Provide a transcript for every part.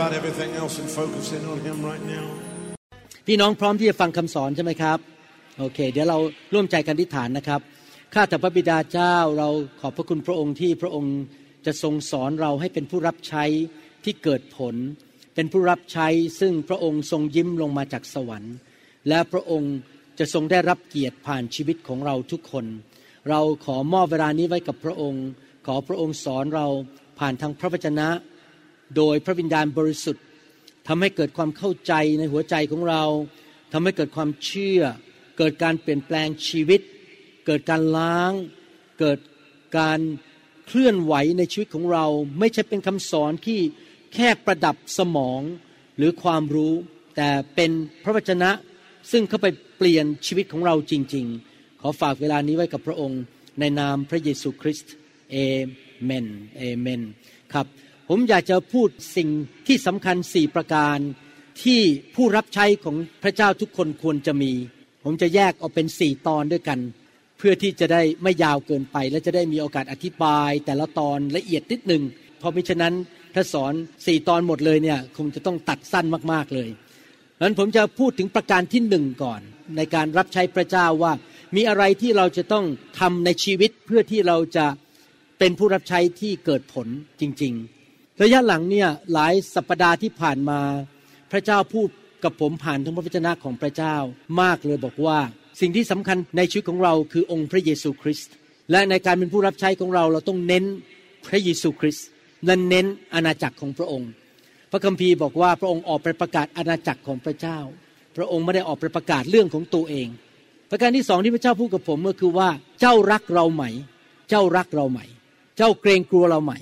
about everything else and focus in on Him right now. พี่น้องพร้อมที่จะฟังคำสอนใช่ไหมครับ โอเค เดี๋ยวเราร่วมใจกันอธิษฐานนะครับ ข้าแต่พระบิดาเจ้าเราขอบพระคุณพระองค์ที่พระองค์จะทรงสอนเราให้เป็นผู้รับใช้ที่เกิดผล เป็นผู้รับใช้ซึ่งพระองค์ทรงยิ้มลงมาจากสวรรค์ และพระองค์จะทรงได้รับเกียรติผ่านชีวิตของเราทุกคน เราขอมอบเวลานี้ไว้กับพระองค์ ขอพระองค์สอนเราผ่านทางพระวจนะ โดยพระวิญญาณบริสุทธิ์ทำให้เกิดความเข้าใจในหัวใจของเราทำให้เกิดความเชื่อ เกิดการเปลี่ยนแปลงชีวิต เกิดการล้าง เกิดการเคลื่อนไหวในชีวิตของเรา ไม่ใช่เป็นคำสอนที่แค่ประดับสมองหรือความรู้ แต่เป็นพระวจนะ ซึ่งเข้าไปเปลี่ยนชีวิตของเราจริง ๆ ขอฝากเวลานี้ไว้กับพระองค์ในนามพระเยซูคริสต์เอเมนเอเมนครับ ผมอยากจะพูดสิ่งที่สำคัญสี่ประการที่ผู้รับใช้ของพระเจ้าทุกคนควรจะมี ผมจะแยกออกเป็นสี่ตอนด้วยกัน เพื่อที่จะได้ไม่ยาวเกินไป และจะได้มีโอกาสอธิบาย แต่ละตอนละเอียดนิดหนึ่งเพราะมิฉะนั้นถ้าสอนสี่ตอนหมดเลยเนี่ยคงจะต้องตัดสั้นมากๆเลยดังนั้นผมจะพูดถึงประการที่หนึ่งก่อน ในการรับใช้พระเจ้าว่า มีอะไรที่เราจะต้องทำในชีวิตเพื่อที่เราจะเป็นผู้รับใช้ที่เกิดผลจริง ๆ ระยะหลังเนี่ยหลายสัปปดาห์ที่ผ่านมา พระเจ้าพูดกับผมผ่านทางพระวจนะของพระเจ้ามากเลยบอกว่า สิ่งที่สำคัญในชีวิตของเราคือองค์พระเยซูคริสต์และในการเป็นผู้รับใช้ของเราเราต้องเน้นพระเยซูคริสต์และเน้นอาณาจักรของพระองค์ พระคัมภีร์บอกว่าพระองค์ออกไปประกาศอาณาจักรของพระเจ้า พระองค์ไม่ได้ออกไปประกาศเรื่องของตัวเอง ประการที่สองที่พระเจ้าพูดกับผมก็คือว่าเจ้ารักเราไหม เจ้ารักเราไหม เจ้าเกรงกลัวเราไหม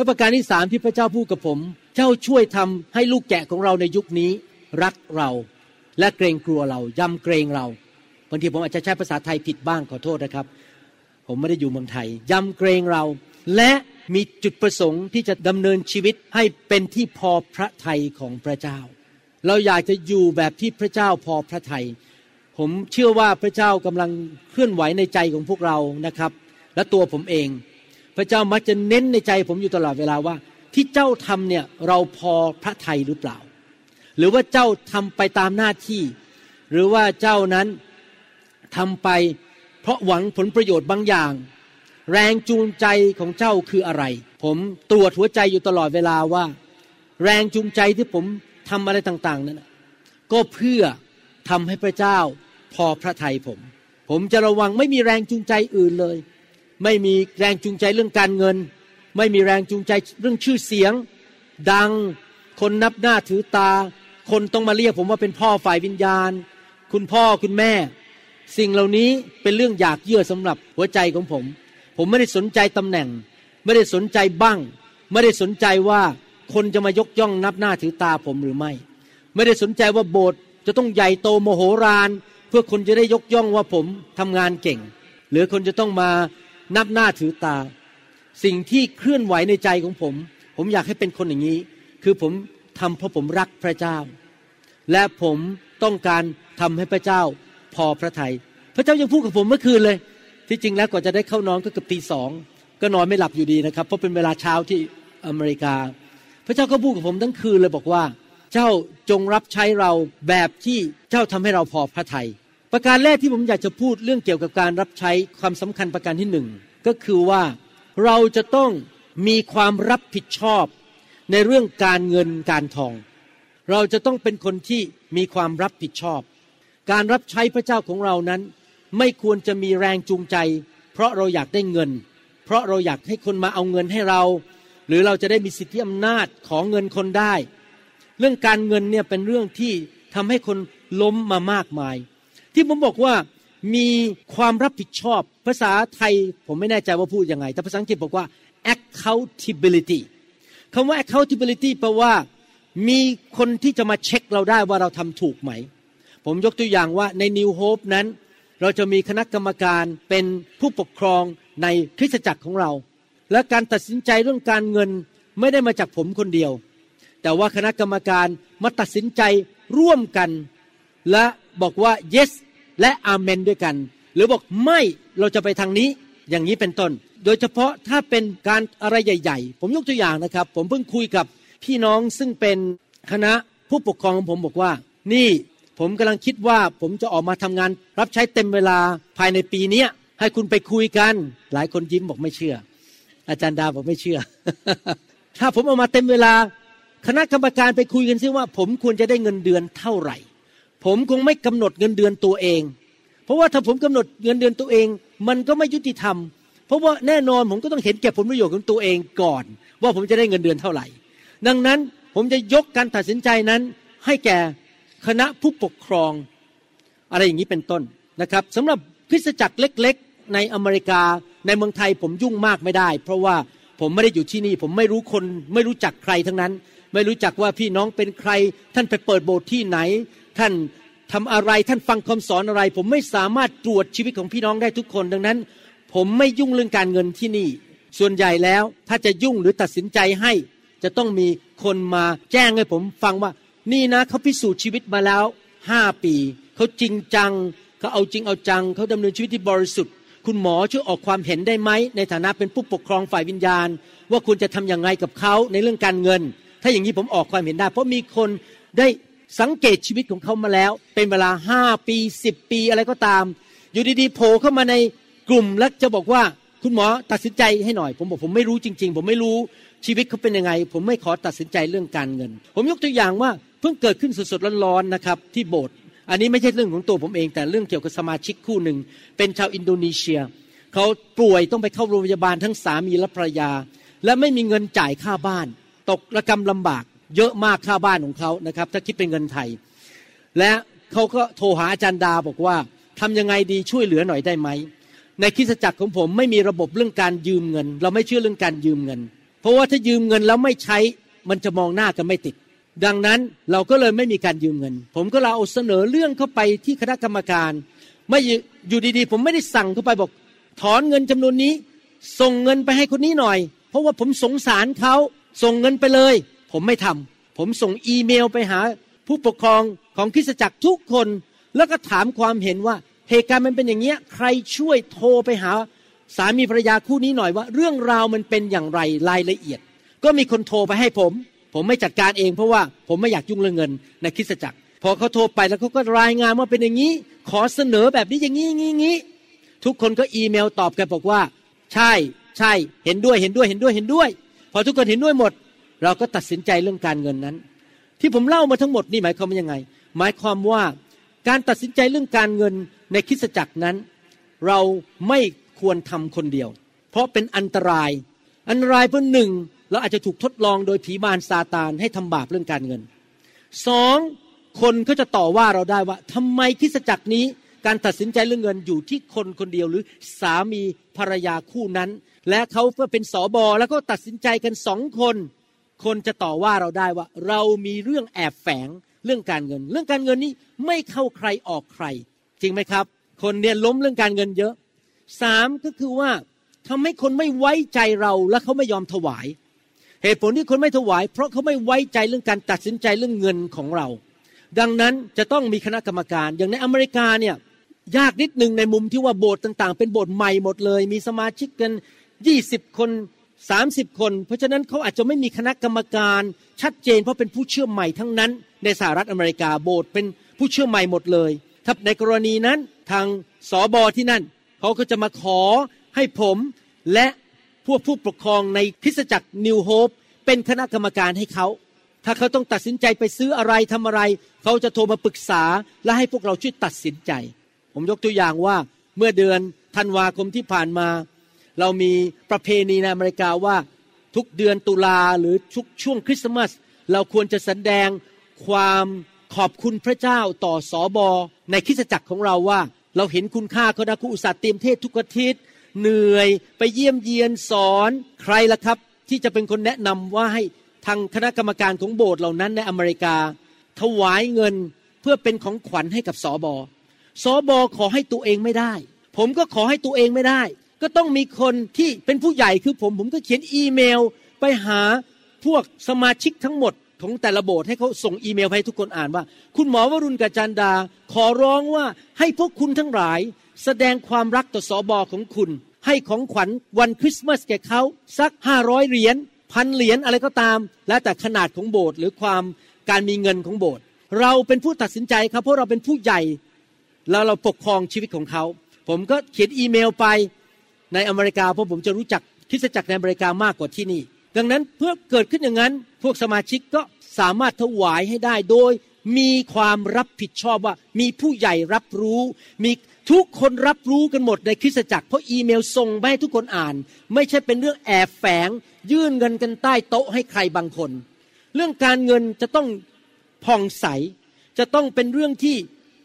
และประการที่สามที่พระเจ้าพูดกับผม เจ้าช่วยทำให้ลูกแกะของเราในยุคนี้รักเราและเกรงกลัวเรายำเกรงเราบางทีผมอาจจะใช้ภาษาไทยผิดบ้างขอโทษนะครับ ผมไม่ได้อยู่เมืองไทยยำเกรงเรา และมีจุดประสงค์ที่จะดำเนินชีวิตให้เป็นที่พอพระทัยของพระเจ้า เราอยากจะอยู่แบบที่พระเจ้าพอพระทัยผมเชื่อว่าพระเจ้ากำลังเคลื่อนไหวในใจของพวกเรานะครับ และตัวผมเอง ระเจ้ามักจะเน้นในใจผมอยู่ตลอดเวลาว่า ที่เจ้าทำเนี่ยเราพอพระทัยหรือเปล่า หรือว่าเจ้าทำไปตามหน้าที่ หรือว่าเจ้านั้นทำไปเพราะหวังผลประโยชน์บางอย่าง แรงจูงใจของเจ้าคืออะไร ผมตรวจหัวใจอยู่ตลอดเวลาว่า แรงจูงใจที่ผมทำอะไรต่างๆนั้นก็เพื่อทำให้พระเจ้าพอพระทัยผม ผมจะระวังไม่มีแรงจูงใจอื่นเลย ไม่มีแรงจูงใจเรื่องการเงิน ไม่มีแรงจูงใจเรื่องชื่อเสียง ดังคนนับหน้าถือตา คนต้องมาเรียกผมว่าเป็นพ่อฝ่ายวิญญาณ คุณพ่อคุณแม่ สิ่งเหล่านี้เป็นเรื่องอยากเยื่อสำหรับหัวใจของผม ผมไม่ได้สนใจตำแหน่ง ไม่ได้สนใจบ้าง ไม่ได้สนใจว่าคนจะมายกย่องนับหน้าถือตาผมหรือไม่ ไม่ได้สนใจว่าโบสถ์จะต้องใหญ่โตโมโหรานเพื่อคนจะได้ยกย่องว่าผมทำงานเก่ง หรือคนจะต้องมา นับหน้าถือตา สิ่งที่เคลื่อนไหวในใจของผม ผมอยากให้เป็นคนอย่างนี้ คือผมทำเพราะผมรักพระเจ้า และผมต้องการทำให้พระเจ้าพอพระทยัยพระเจ้ายังพูดกับผมเมื่อคืนเลย ที่จริงแล้วกว่าจะได้เข้านอนก็เกือบตีสองก็นอนไม่หลับอยู่ดีนะครับ เพราะเป็นเวลาเช้าที่อเมริกา พระเจ้าก็พูดกับผมทั้งคืนเลยบอกว่า เจ้าจงรับใช้เราแบบที่เจ้าทำให้เราพอพระทยัย ประการแรกที่ผมอยากจะพูดเรื่องเกี่ยวกับการรับใช้ความสำคัญประการที่หนึ่งก็คือว่าเราจะต้องมีความรับผิดชอบ ในเรื่องการเงินการทอง เราจะต้องเป็นคนที่มีความรับผิดชอบ การรับใช้พระเจ้าของเรานั้น ไม่ควรจะมีแรงจูงใจ เพราะเราอยากได้เงิน เพราะเราอยากให้คนมาเอาเงินให้เรา หรือเราจะได้มีสิทธิอำนาจของเงินคนได้ เรื่องการเงินเนี่ยเป็นเรื่องที่ทำให้คนล้มมามากมาย ที่ผมบอกว่ามีความรับผิดชอบ ภาษาไทยผมไม่แน่ใจว่าพูดยังไง แต่ภาษาอังกฤษบอกว่า accountability คำว่า accountability แปลว่า มีคนที่จะมาเช็คเราได้ว่าเราทำถูกไหม ผมยกตัวอย่างว่าใน New Hope นั้น เราจะมีคณะกรรมการเป็นผู้ปกครองในคริสตจักรของเรา และการตัดสินใจเรื่องการเงินไม่ได้มาจากผมคนเดียว แต่ว่าคณะกรรมการมาตัดสินใจร่วมกัน และบอกว่า yes และ amen ด้วยกัน หรือบอกไม่เราจะไปทางนี้อย่างนี้เป็นต้น โดยเฉพาะถ้าเป็นการอะไรใหญ่ ๆ ผมยกตัวอย่างนะครับ ผมเพิ่งคุยกับพี่น้องซึ่งเป็นคณะผู้ปกครองของผมบอกว่า นี่ผมกำลังคิดว่าผมจะออกมาทำงาน รับใช้เต็มเวลาภายในปีนี้ให้คุณไปคุยกัน หลายคนยิ้มบอกไม่เชื่อ อาจารย์ดาบอกไม่เชื่อ ถ้าผมออกมาเต็มเวลา คณะกรรมการไปคุยกันซิว่า ผมควรจะได้เงินเดือนเท่าไหร่ ผมคงไม่กำหนดเงินเดือนตัวเอง เพราะว่าถ้าผมกำหนดเงินเดือนตัวเอง มันก็ไม่ยุติธรรม เพราะว่าแน่นอนผมก็ต้องเห็นแก่ผลประโยชน์ของตัวเองก่อน ว่าผมจะได้เงินเดือนเท่าไหร่ ดังนั้นผมจะยกการตัดสินใจนั้นให้แก่คณะผู้ปกครอง อะไรอย่างนี้เป็นต้นนะครับสำหรับคริสตจักรเล็กๆ ในอเมริกาในเมืองไทยผมยุ่งมากไม่ได้ เพราะว่าผมไม่ได้อยู่ที่นี่ผมไม่รู้คนไม่รู้จักใครทั้งนั้น ไม่รู้จักว่าพี่น้องเป็นใคร ท่านไปเปิดโบสถ์ที่ไหน ท่านทำอะไรท่านฟังคำสอนอะไร ผมไม่สามารถตรวจชีวิตของพี่น้องได้ทุกคน ดังนั้น ผมไม่ยุ่งเรื่องการเงินที่นี่ ส่วนใหญ่แล้วถ้าจะยุ่งหรือตัดสินใจให้ จะต้องมีคนมาแจ้งให้ผมฟังว่า นี่นะเขาพิสูจน์ชีวิตมาแล้วห้าปีเขาจริงจังเขาเอาจริงเอาจังเขาดำเนินชีวิตที่บริสุทธิ์คุณหมอช่วยออกความเห็นได้ไหมในฐานะเป็นผู้ปกครองฝ่ายวิญญาณ ว่าคุณจะทำอย่างไรกับเขาในเรื่องการเงิน ถ้าอย่างนี้ผมออกความเห็นได้ เพราะมีคนได้สังเกตชีวิตของเขามาแล้ว เป็นเวลาห้าปีสิบปีอะไรก็ตาม อยู่ดีๆโผล่เข้ามาในกลุ่มแล้วจะบอกว่าคุณหมอตัดสินใจให้หน่อย ผมบอกผมไม่รู้จริง ๆ ผมไม่รู้ชีวิตเขาเป็นยังไง ผมไม่ขอตัดสินใจเรื่องการเงิน ผมยกตัวอย่างว่าเพิ่งเกิดขึ้นสดๆร้อนๆนะครับที่โบสถ์อันนี้ไม่ใช่เรื่องของตัวผมเอง แต่เรื่องเกี่ยวกับสมาชิกคู่หนึ่งเป็นชาวอินโดนีเซียเขาป่วยต้องไปเข้าโรงพยาบาลทั้งสามีและภรรยา และไม่มีเงินจ่ายค่าบ้าน ตกระกำลำบากเยอะมากค่าบ้านของเขานะครับ ถ้าคิดเป็นเงินไทย และเขาก็โทรหาอาจารย์ดาบอกว่าทำยังไงดีช่วยเหลือหน่อยได้ไหม ในคริสจักรของผมไม่มีระบบเรื่องการยืมเงิน เราไม่เชื่อเรื่องการยืมเงิน เพราะว่าถ้ายืมเงินแล้วไม่ใช้มันจะมองหน้ากันไม่ติด ดังนั้นเราก็เลยไม่มีการยืมเงิน ผมก็เราเอาเสนอเรื่องเข้าไปที่คณะกรรมการ ไม่อยู่ดีๆ ผมไม่ได้สั่งเข้าไปบอก ถอนเงินจำนวนนี้ ส่งเงินไปให้คนนี้หน่อย เพราะว่าผมสงสารเขา ส่งเงินไปเลย ผมไม่ทำผมส่งอีเมลไปหา ผู้ปกครองของคริสตจักรทุกคน แล้วก็ถามความเห็นว่าเหตุการณ์มันเป็นอย่างเงี้ยใครช่วยโทรไปหา สามีภรรยาคู่นี้หน่อยว่า เรื่องราวมันเป็นอย่างไรรายละเอียด ก็มีคนโทรไปให้ผม ผมไม่จัดการเองเพราะว่าผมไม่อยากยุ่งเรื่องเงินในคริสตจักร พอเขาโทรไปแล้วเขาก็รายงานว่าเป็นอย่างนี้ ขอเสนอแบบนี้อย่างนี้อย่างนี้ทุกคนก็อีเมลตอบกันบอกว่า ใช่ใช่เห็นด้วยเห็นด้วยเห็นด้วยเห็นด้วย พอทุกคนเห็นด้วยหมด เราก็ตัดสินใจเรื่องการเงินนั้น ที่ผมเล่ามาทั้งหมดนี่หมายความว่ายังไง หมายความว่าการตัดสินใจเรื่องการเงินในคริสตจักรนั้น เราไม่ควรทำคนเดียว เพราะเป็นอันตราย อันตรายเพราะหนึ่งเราอาจจะถูกทดลองโดยผีมารซาตานให้ทำบาปเรื่องการเงินสองคนเขาจะต่อว่าเราได้ว่าทำไมคริสตจักรนี้การตัดสินใจเรื่องเงินอยู่ที่คนคนเดียวหรือสามีภรรยาคู่นั้น และเขาเพื่อเป็นสอบอแล้วก็ตัดสินใจกันสองคน คนจะต่อว่าเราได้ว่า เรามีเรื่องแอบแฝงเรื่องการเงิน เรื่องการเงินนี้ไม่เข้าใครออกใคร จริงไหมครับ คนเนี่ยล้มเรื่องการเงินเยอะสามก็คือว่าทำให้คนไม่ไว้ใจเราและเขาไม่ยอมถวาย เหตุผลที่คนไม่ถวาย เพราะเขาไม่ไว้ใจเรื่องการตัดสินใจเรื่องเงินของเรา ดังนั้นจะต้องมีคณะกรรมการ อย่างในอเมริกาเนี่ยยากนิดหนึ่งในมุมที่ว่าโบสถ์ต่าง ๆ เป็นโบสถ์ใหม่หมดเลย มีสมาชิกกัน ยี่สิบคนสามสิบคน เพราะฉะนั้นเขาอาจจะไม่มีคณะกรรมการชัดเจน เพราะเป็นผู้เชื่อใหม่ทั้งนั้น ในสหรัฐอเมริกาโบสถ์เป็นผู้เชื่อใหม่หมดเลย ถ้าในกรณีนั้นทางสอบอที่นั่นเขาก็จะมาขอให้ผมและพวกผู้ปกครองในคริสตจักรนิวโฮปเป็นคณะกรรมการให้เขา ถ้าเขาต้องตัดสินใจไปซื้ออะไรทำอะไร เขาจะโทรมาปรึกษาและให้พวกเราช่วยตัดสินใจ ผมยกตัวอย่างว่าเมื่อเดือนธันวาคมที่ผ่านมา เรามีประเพณีในอเมริกาว่าทุกเดือนตุลาหรือทุกช่วงคริสต์มาสเราควรจะแสดงความขอบคุณพระเจ้าต่อสอบอในคริสตจักรของเราว่า เราเห็นคุณค่าเขานะคุณอุตส่าห์เตรียมเทศทุกอาทิตย์เหนื่อยไปเยี่ยมเยียนสอนใครล่ะครับ ที่จะเป็นคนแนะนำว่าให้ทางคณะกรรมการของโบสถ์เหล่านั้นในอเมริกา ถวายเงินเพื่อเป็นของขวัญให้กับสอบอสอบอขอให้ตัวเองไม่ได้ ผมก็ขอให้ตัวเองไม่ได้ ก็ต้องมีคนที่เป็นผู้ใหญ่คือผม ผมก็เขียนอีเมลไปหาพวกสมาชิกทั้งหมดของแต่ละโบสถ์ให้เขาส่งอีเมลให้ทุกคนอ่านว่า คุณหมอวรุณกับจันดา ขอร้องว่าให้พวกคุณทั้งหลาย แสดงความรักต่อสอบอของคุณ ให้ของขวัญวันคริสต์มาสแก่เขาสักห้าร้อยเหรียญพันเหรียญอะไรก็ตาม แล้วแต่ขนาดของโบสถ์หรือความการมีเงินของโบสถ์เราเป็นผู้ตัดสินใจครับเพราะเราเป็นผู้ใหญ่ แล้วเราปกครองชีวิตของเขา ผมก็เขียนอีเมลไป ในอเมริกาเพราะผมจะรู้จักคริสตจักรในอเมริกามากกว่าที่นี่ ดังนั้นเพื่อเกิดขึ้นอย่างนั้น พวกสมาชิกก็สามารถถวายให้ได้โดย มีความรับผิดชอบว่ามีผู้ใหญ่รับรู้ มีทุกคนรับรู้กันหมดในคริสตจักร เพราะอีเมลส่งไปให้ทุกคนอ่าน ไม่ใช่เป็นเรื่องแอบแฝง ยื่นเงินกันใต้โต๊ะให้ใครบางคน เรื่องการเงินจะต้องผ่องใส จะต้องเป็นเรื่องที่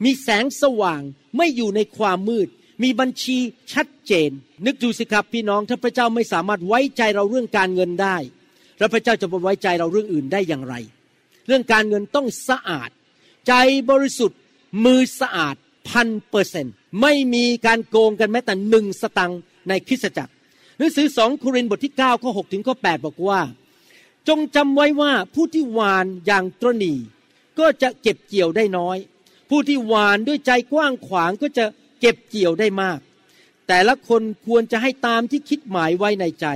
มีแสงสว่างไม่อยู่ในความมืด มีบัญชีชัดเจน นึกดูสิครับพี่น้องถ้าพระเจ้าไม่สามารถไว้ใจเราเรื่องการเงินได้ แล้วพระเจ้าจะไว้ใจเราเรื่องอื่นได้อย่างไร เรื่องการเงินต้องสะอาด ใจบริสุทธิ์มือสะอาดพันเปอร์เซนไม่มีการโกงกันแม้แต่หนึ่งสตังค์ในคริสตจักรหนังสือสองโครินธ์บทที่9ข้อ6ถึงข้อ8บอกว่า จงจำไว้ว่าผู้ที่หวานอย่างตรณีก็จะเก็บเกี่ยวได้น้อย ผู้ที่หวานด้วยใจกว้างขวางก็จะ เก็บเกี่ยวได้มาก แต่ละคนควรจะให้ตามที่คิดหมายไว้ในใจ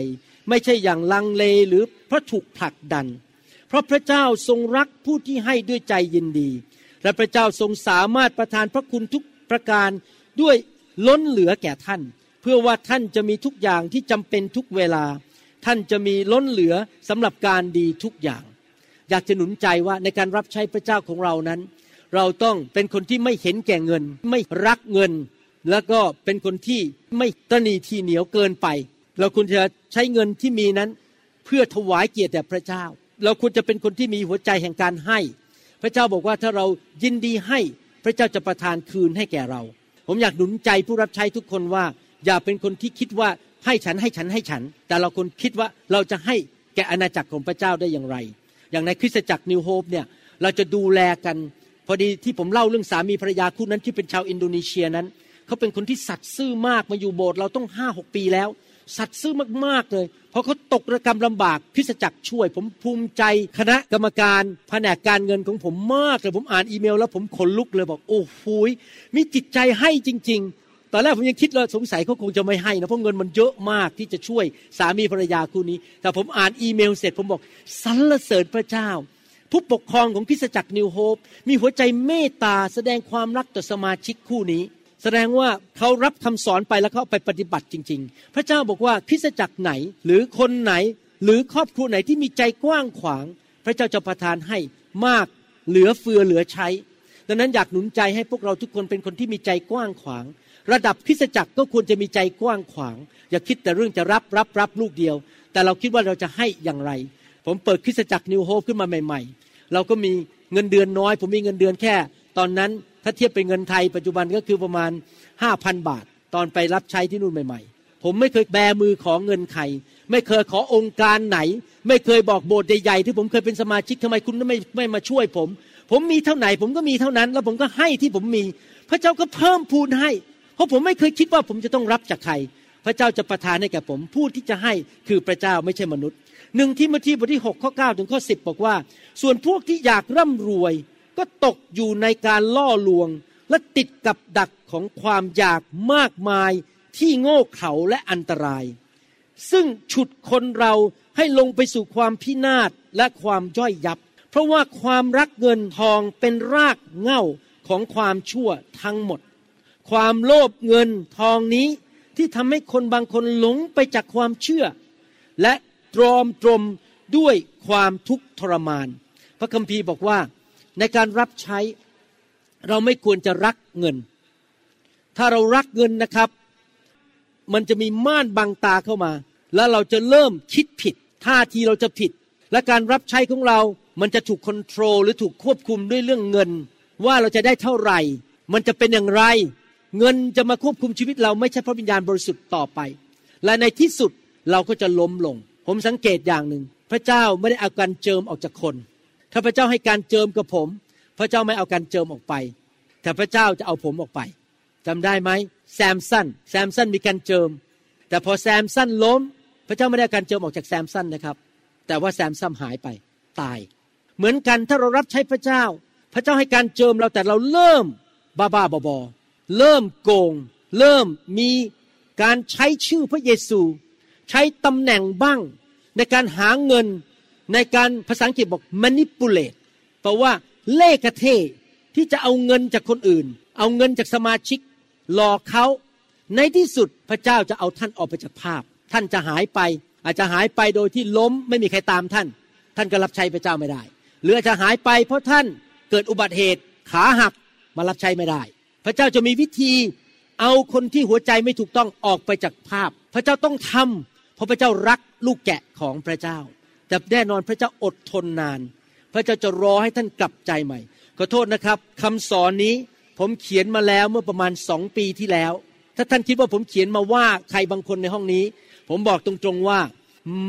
ไม่ใช่อย่างลังเลหรือเพราะถูกผลักดัน เพราะพระเจ้าทรงรักผู้ที่ให้ด้วยใจยินดี และพระเจ้าทรงสามารถประทานพระคุณทุกประการด้วยล้นเหลือแก่ท่าน เพื่อว่าท่านจะมีทุกอย่างที่จำเป็นทุกเวลา ท่านจะมีล้นเหลือสำหรับการดีทุกอย่าง อยากจะหนุนใจว่าในการรับใช้พระเจ้าของเรานั้น เราต้องเป็นคนที่ไม่เห็นแก่เงิน ไม่รักเงิน แล้วก็เป็นคนที่ไม่ตนีทีเหนียวเกินไป เราควรจะใช้เงินที่มีนั้น เพื่อถวายเกียรติแด่พระเจ้า เราควรจะเป็นคนที่มีหัวใจแห่งการให้ พระเจ้าบอกว่าถ้าเรายินดีให้พระเจ้าจะประทานคืนให้แก่เรา ผมอยากหนุนใจผู้รับใช้ทุกคนว่า อย่าเป็นคนที่คิดว่าให้ฉันให้ฉันให้ฉัน แต่เราคนคิดว่าเราจะให้แก่อาณาจักรของพระเจ้าได้อย่างไร อย่างในคริสตจักรนิวโฮปเนี่ยเราจะดูแลกัน พอดีที่ผมเล่าเรื่องสามีภรรยาคู่นั้นที่เป็นชาวอินโดนีเซียนั้น เขาเป็นคนที่สัตย์ซื่อมากมาอยู่โบสถ์เราต้องห้าหกปีแล้ว สัตย์ซื่อมากๆเลย เพราะเขาตกระกรรมลำบากคริสจักรช่วย ผมภูมิใจคณะกรรมการแผนกการเงินของผมมากเลยผมอ่านอีเมล แล้วผมขนลุกเลยบอกโอ้โหมีจิตใจให้จริง ๆ ตอนแรกผมยังคิดเลยสงสัยเขาคงจะไม่ให้นะเพราะเงินมันเยอะมากที่จะช่วยสามีภรรยาคู่นี้ แต่ผมอ่านอีเมลเสร็จผมบอกสรรเสริญพระเจ้าผู้ปกครองของคริสตจักรนิวโฮปมีหัวใจเมตตาแสดงความรักต่อสมาชิกคู่นี้ แสดงว่าเขารับคำสอนไปแล้วเขาไปปฏิบัติจริง ๆ พระเจ้าบอกว่าคริสตจักรไหนหรือคนไหนหรือครอบครัวไหนที่มีใจกว้างขวาง พระเจ้าจะประทานให้มากเหลือเฟือเหลือใช้ดังนั้นอยากหนุนใจให้พวกเราทุกคนเป็นคนที่มีใจกว้างขวาง ระดับคริสตจักรก็ควรจะมีใจกว้างขวาง อย่าคิดแต่เรื่องจะรับรับรับลูกเดียว แต่เราคิดว่าเราจะให้อย่างไร ผมเปิดคริสตจักรนิวโฮปขึ้นมาใหม่ ๆ เราก็มีเงินเดือนน้อย ผมมีเงินเดือนแค่ ตอนนั้นถ้าเทียบเป็นเงินไทยปัจจุบันก็คือประมาณห้าพันบาท ตอนไปรับใช้ที่นู่นใหม่ ๆ ผมไม่เคยแบมือขอเงินใครไม่เคยขอองค์การไหน ไม่เคยบอกโบสถ์ใหญ่ๆที่ผมเคยเป็นสมาชิกทำไมคุณไม่ไม่มาช่วยผม ผมมีเท่าไหนผมก็มีเท่านั้น แล้วผมก็ให้ที่ผมมี พระเจ้าก็เพิ่มพูนให้ เพราะผมไม่เคยคิดว่าผมจะต้องรับจากใคร พระเจ้าจะประทานให้แก่ผมผู้ที่จะให้คือพระเจ้าไม่ใช่มนุษย์หนึ่งที่มาที่บทที่6ข้อ9ถึงข้อ10 บอกว่า ส่วนพวกที่อยากร่ำรวย ก็ตกอยู่ในการล่อลวงและติดกับดักของความอยากมากมายที่โง่เขลาและอันตราย ซึ่งฉุดคนเราให้ลงไปสู่ความพินาศและความย่อยยับ เพราะว่าความรักเงินทองเป็นรากเหง้าของความชั่วทั้งหมด ความโลภเงินทองนี้ที่ทำให้คนบางคนหลงไปจากความเชื่อ และตรอมตรมด้วยความทุกข์ทรมาน พระคัมภีร์บอกว่า ในการรับใช้ เราไม่ควรจะรักเงิน ถ้าเรารักเงินนะครับ มันจะมีม่านบังตาเข้ามา แล้วเราจะเริ่มคิดผิดท่าทีเราจะผิด และการรับใช้ของเรา มันจะถูกคอนโทรลหรือถูกควบคุมด้วยเรื่องเงิน ว่าเราจะได้เท่าไหร่ มันจะเป็นอย่างไร เงินจะมาควบคุมชีวิตเราไม่ใช่พระวิญญาณบริสุทธิ์ต่อไป และในที่สุดเราก็จะล้มลง ผมสังเกตอย่างหนึ่งพระเจ้าไม่ได้เอาการเจิมออกจากคน ถ้าพระเจ้าให้การเจิมกับผม พระเจ้าไม่เอาการเจิมออกไป แต่พระเจ้าจะเอาผมออกไปจำได้ไหมแซมสันแซมสันมีการเจิม แต่พอแซมสันล้ม พระเจ้าไม่ได้การเจิมออกจากแซมสันนะครับ แต่ว่าแซมสันหายไปตาย เหมือนกันถ้าเรารับใช้พระเจ้า พระเจ้าให้การเจิมเราแต่เราเริ่มบ้าบ้าบอเริ่มโกง เริ่มมีการใช้ชื่อพระเยซู ใช้ตำแหน่งบ้าง ในการหาเงิน ในการภาษาอังกฤษบอก manipulate แปลว่าเล่กระเทที่จะเอาเงินจากคนอื่น เอาเงินจากสมาชิก หลอกเขา ในที่สุดพระเจ้าจะเอาท่านออกไปจากภาพ ท่านจะหายไป อาจจะหายไปโดยที่ล้มไม่มีใครตามท่าน ท่านก็รับใช้พระเจ้าไม่ได้ หรืออาจจะหายไปเพราะท่านเกิดอุบัติเหตุขาหักมารับใช้ไม่ได้ พระเจ้าจะมีวิธีเอาคนที่หัวใจไม่ถูกต้องออกไปจากภาพ พระเจ้าต้องทำเพราะพระเจ้ารักลูกแกะของพระเจ้า แต่แน่นอนพระเจ้าอดทนนาน พระเจ้าจะรอให้ท่านกลับใจใหม่ ขอโทษนะครับคำสอนนี้ผมเขียนมาแล้วเมื่อประมาณสองปีที่แล้ว ถ้าท่านคิดว่าผมเขียนมาว่าใครบางคนในห้องนี้ ผมบอกตรงๆว่า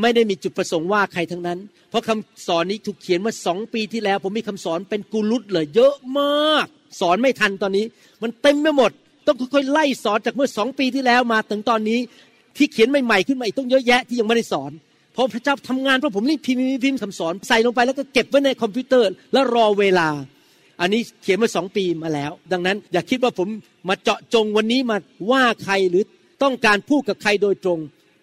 ไม่ได้มีจุดประสงค์ว่าใครทั้งนั้น เพราะคำสอนนี้ถูกเขียนมาสองปีที่แล้ว ผมมีคำสอนเป็นกุลุตเลยเยอะมาก สอนไม่ทันตอนนี้ มันเต็มไปหมด ต้องค่อยๆไล่สอนจากเมื่อสองปีที่แล้วมาถึงตอนนี้ ที่เขียนใหม่ๆขึ้นมาอีกต้องเยอะแยะที่ยังไม่ได้สอน พราะพระเจ้าทำงานเพราะผมรีบพิมพ์พิมพ์คำสอนใส่ลงไปแล้วก็เก็บไว้ในคอมพิวเตอร์ แล้วรอเวลา อันนี้เขียนมาสองปีมาแล้ว ดังนั้นอย่าคิดว่าผมมาเจาะจงวันนี้มาว่าใครหรือต้องการพูดกับใครโดยตรง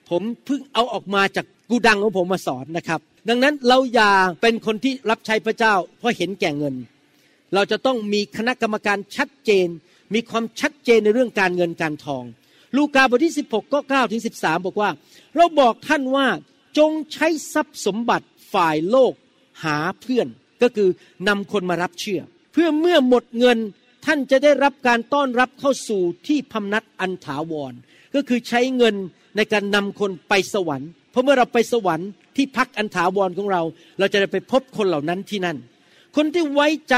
ผมเพิ่งเอาออกมาจากกูดังของผมมาสอนนะครับ ดังนั้นเราอย่าเป็นคนที่รับใช้พระเจ้า เพราะเห็นแก่เงิน เราจะต้องมีคณะกรรมการชัดเจน มีความชัดเจนในเรื่องการเงินการทอง ลูกาบทที่ 16 ก็9ถึง13 บอกว่า เราบอกท่านว่า จงใช้ทรัพย์สมบัติฝ่ายโลกหาเพื่อนก็คือนำคนมารับเชื่อ เพื่อเมื่อหมดเงินท่านจะได้รับการต้อนรับเข้าสู่ที่พำนักอันถาวร ก็คือใช้เงินในการนำคนไปสวรรค์ เพราะเมื่อเราไปสวรรค์ที่พักอันถาวรของเรา เราจะได้ไปพบคนเหล่านั้นที่นั่น คนที่ไว้ใจ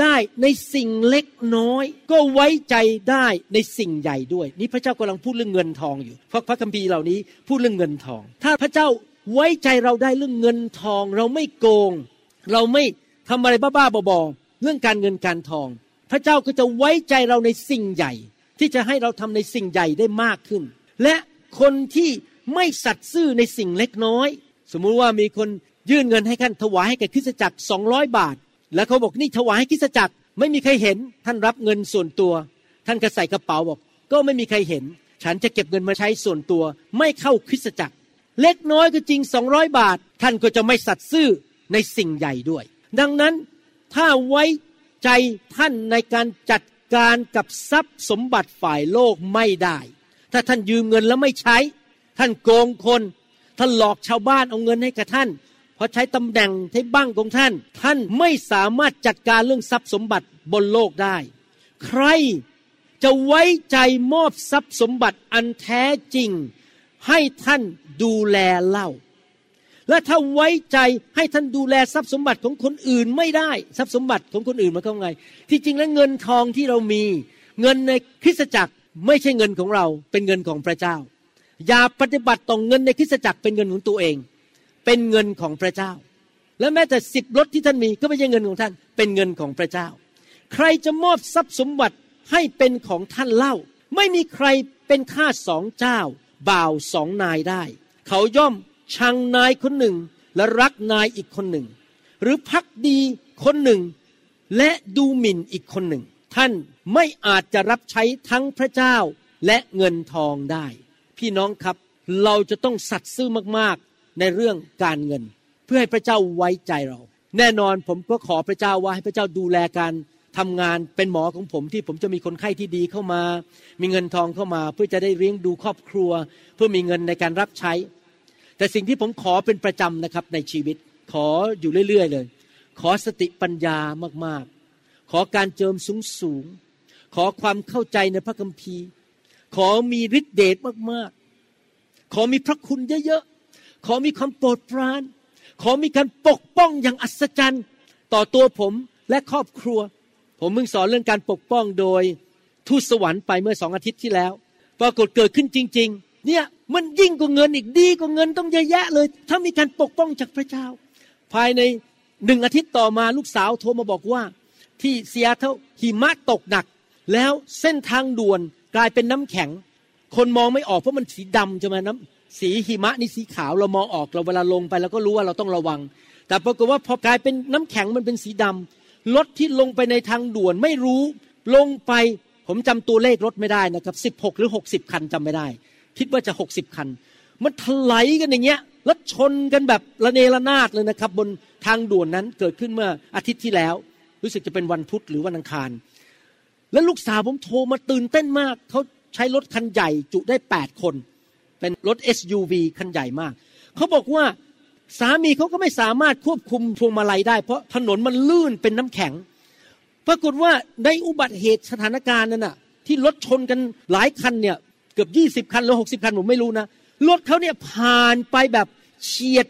ได้ในสิ่งเล็กน้อย ก็ไว้ใจได้ในสิ่งใหญ่ด้วย นี่พระเจ้ากำลังพูดเรื่องเงินทองอยู่ เพราะพระคัมภีร์เหล่านี้พูดเรื่องเงินทอง ถ้าพระเจ้า ไว้ใจเราได้เรื่องเงินทอง เราไม่โกง เราไม่ทำอะไรบ้าๆบอๆเรื่องการเงินการทอง พระเจ้าก็จะไว้ใจเราในสิ่งใหญ่ ที่จะให้เราทำในสิ่งใหญ่ได้มากขึ้น และคนที่ไม่สัตย์ซื่อในสิ่งเล็กน้อย สมมุติว่ามีคนยื่นเงินให้ท่านถวายให้แก่คริสจักรสองร้อยบาท แล้วเขาบอกนี่ถวายให้คริสจักรไม่มีใครเห็น ท่านรับเงินส่วนตัว ท่านก็ใส่กระเป๋าบอก ก็ไม่มีใครเห็น ฉันจะเก็บเงินมาใช้ส่วนตัว ไม่เข้าคริสจักร เล็กน้อยก็จริงสองร้อยบาท ท่านก็จะไม่สัตย์ซื่อในสิ่งใหญ่ด้วย ดังนั้นถ้าไว้ใจท่านในการจัดการกับทรัพย์สมบัติฝ่ายโลกไม่ได้ ถ้าท่านยืมเงินแล้วไม่ใช้ ท่านโกงคน ท่านหลอกชาวบ้านเอาเงินให้กับท่านพอใช้ตำแหน่งใช้บ้างของท่าน ท่านไม่สามารถจัดการเรื่องทรัพย์สมบัติบนโลกได้ ใครจะไว้ใจมอบทรัพย์สมบัติอันแท้จริง ให้ท่านดูแลเล่า และถ้าไว้ใจให้ท่านดูแลทรัพย์สมบัติของคนอื่นไม่ได้ทรัพย์สมบัติของคนอื่นมันก็ไง ที่จริงแล้วเงินทองที่เรามี เงินในคริสตจักรไม่ใช่เงินของเราเป็นเงินของพระเจ้า อย่าปฏิบัติต่อเงินในคริสตจักรเป็นเงินของตัวเอง เป็นเงินของพระเจ้า และแม้แต่สิบรถที่ท่านมีก็ไม่ใช่เงินของท่าน เป็นเงินของพระเจ้า ใครจะมอบทรัพย์สมบัติให้เป็นของท่านเล่า ไม่มีใครเป็นข้าสองเจ้า บ่าวสองนายได้ เขาย่อมชังนายคนหนึ่ง และรักนายอีกคนหนึ่ง หรือพักดีคนหนึ่ง และดูหมิ่นอีกคนหนึ่ง ท่านไม่อาจจะรับใช้ทั้งพระเจ้าและเงินทองได้ พี่น้องครับเราจะต้องสัตย์ซื่อมากๆในเรื่องการเงิน เพื่อให้พระเจ้าไว้ใจเรา แน่นอนผมก็ขอพระเจ้าว่าให้พระเจ้าดูแลการ ทำงานเป็นหมอของผมที่ผมจะมีคนไข้ที่ดีเข้ามา มีเงินทองเข้ามา เพื่อจะได้เลี้ยงดูครอบครัว เพื่อมีเงินในการรับใช้ แต่สิ่งที่ผมขอเป็นประจำนะครับในชีวิตขออยู่เรื่อย ๆ เลย ขอสติปัญญามากๆ ขอการเจิมสูงๆขอความเข้าใจในพระคัมภีร์ ขอมีฤทธิเดชมากๆ ขอมีพระคุณเยอะๆ ขอมีความโปรดปราน ขอมีการปกป้องอย่างอัศจรรย์ ต่อตัวผมและครอบครัว ผมมึงสอนเรื่องการปกป้องโดยทูตสวรรค์ไปเมื่อสองอาทิตย์ที่แล้ว ปรากฏเกิดขึ้นจริง ๆ เนี่ยมันยิ่งกว่าเงินอีกดีกว่าเงินต้องเยอะแยะเลย ถ้ามีการปกป้องจากพระเจ้า ภายในหนึ่งอาทิตย์ต่อมาลูกสาวโทรมาบอกว่า ที่เซียเท่าหิมะตกหนัก แล้วเส้นทางด่วนกลายเป็นน้ำแข็ง คนมองไม่ออกเพราะมันสีดำใช่ไหมน้ำสีหิมะนี่สีขาวเรามองออกเราเวลาลงไปเราก็รู้ว่าเราต้องระวัง แต่ปรากฏว่าพอกลายเป็นน้ำแข็งมันเป็นสีดำ รถที่ลงไปในทางด่วนไม่รู้ลงไปผมจำตัวเลขรถไม่ได้นะครับสิบหกหรือหกสิบคันจำไม่ได้ คิดว่าจะหกสิบคัน มันถลายกันอย่างเงี้ยแล้วชนกันแบบระเนระนาดเลยนะครับ บนทางด่วนนั้นเกิดขึ้นเมื่ออาทิตย์ที่แล้ว รู้สึกจะเป็นวันพุธหรือวันอังคาร แล้วลูกสาวผมโทรมาตื่นเต้นมาก เขาใช้รถคันใหญ่จุได้แปดคน เป็นรถ SUV คันใหญ่มาก เขาบอกว่า สามีเขาก็ไม่สามารถควบคุมพวงมาลัยได้ เพราะถนนมันลื่นเป็นน้ำแข็ง ปรากฏว่าในอุบัติเหตุสถานการณ์นั้นน่ะ ที่รถชนกันหลายคันเนี่ยเกือบยี่สิบคันหรือหกสิบคันผมไม่รู้นะรถเขาเนี่ยผ่านไปแบบเฉียด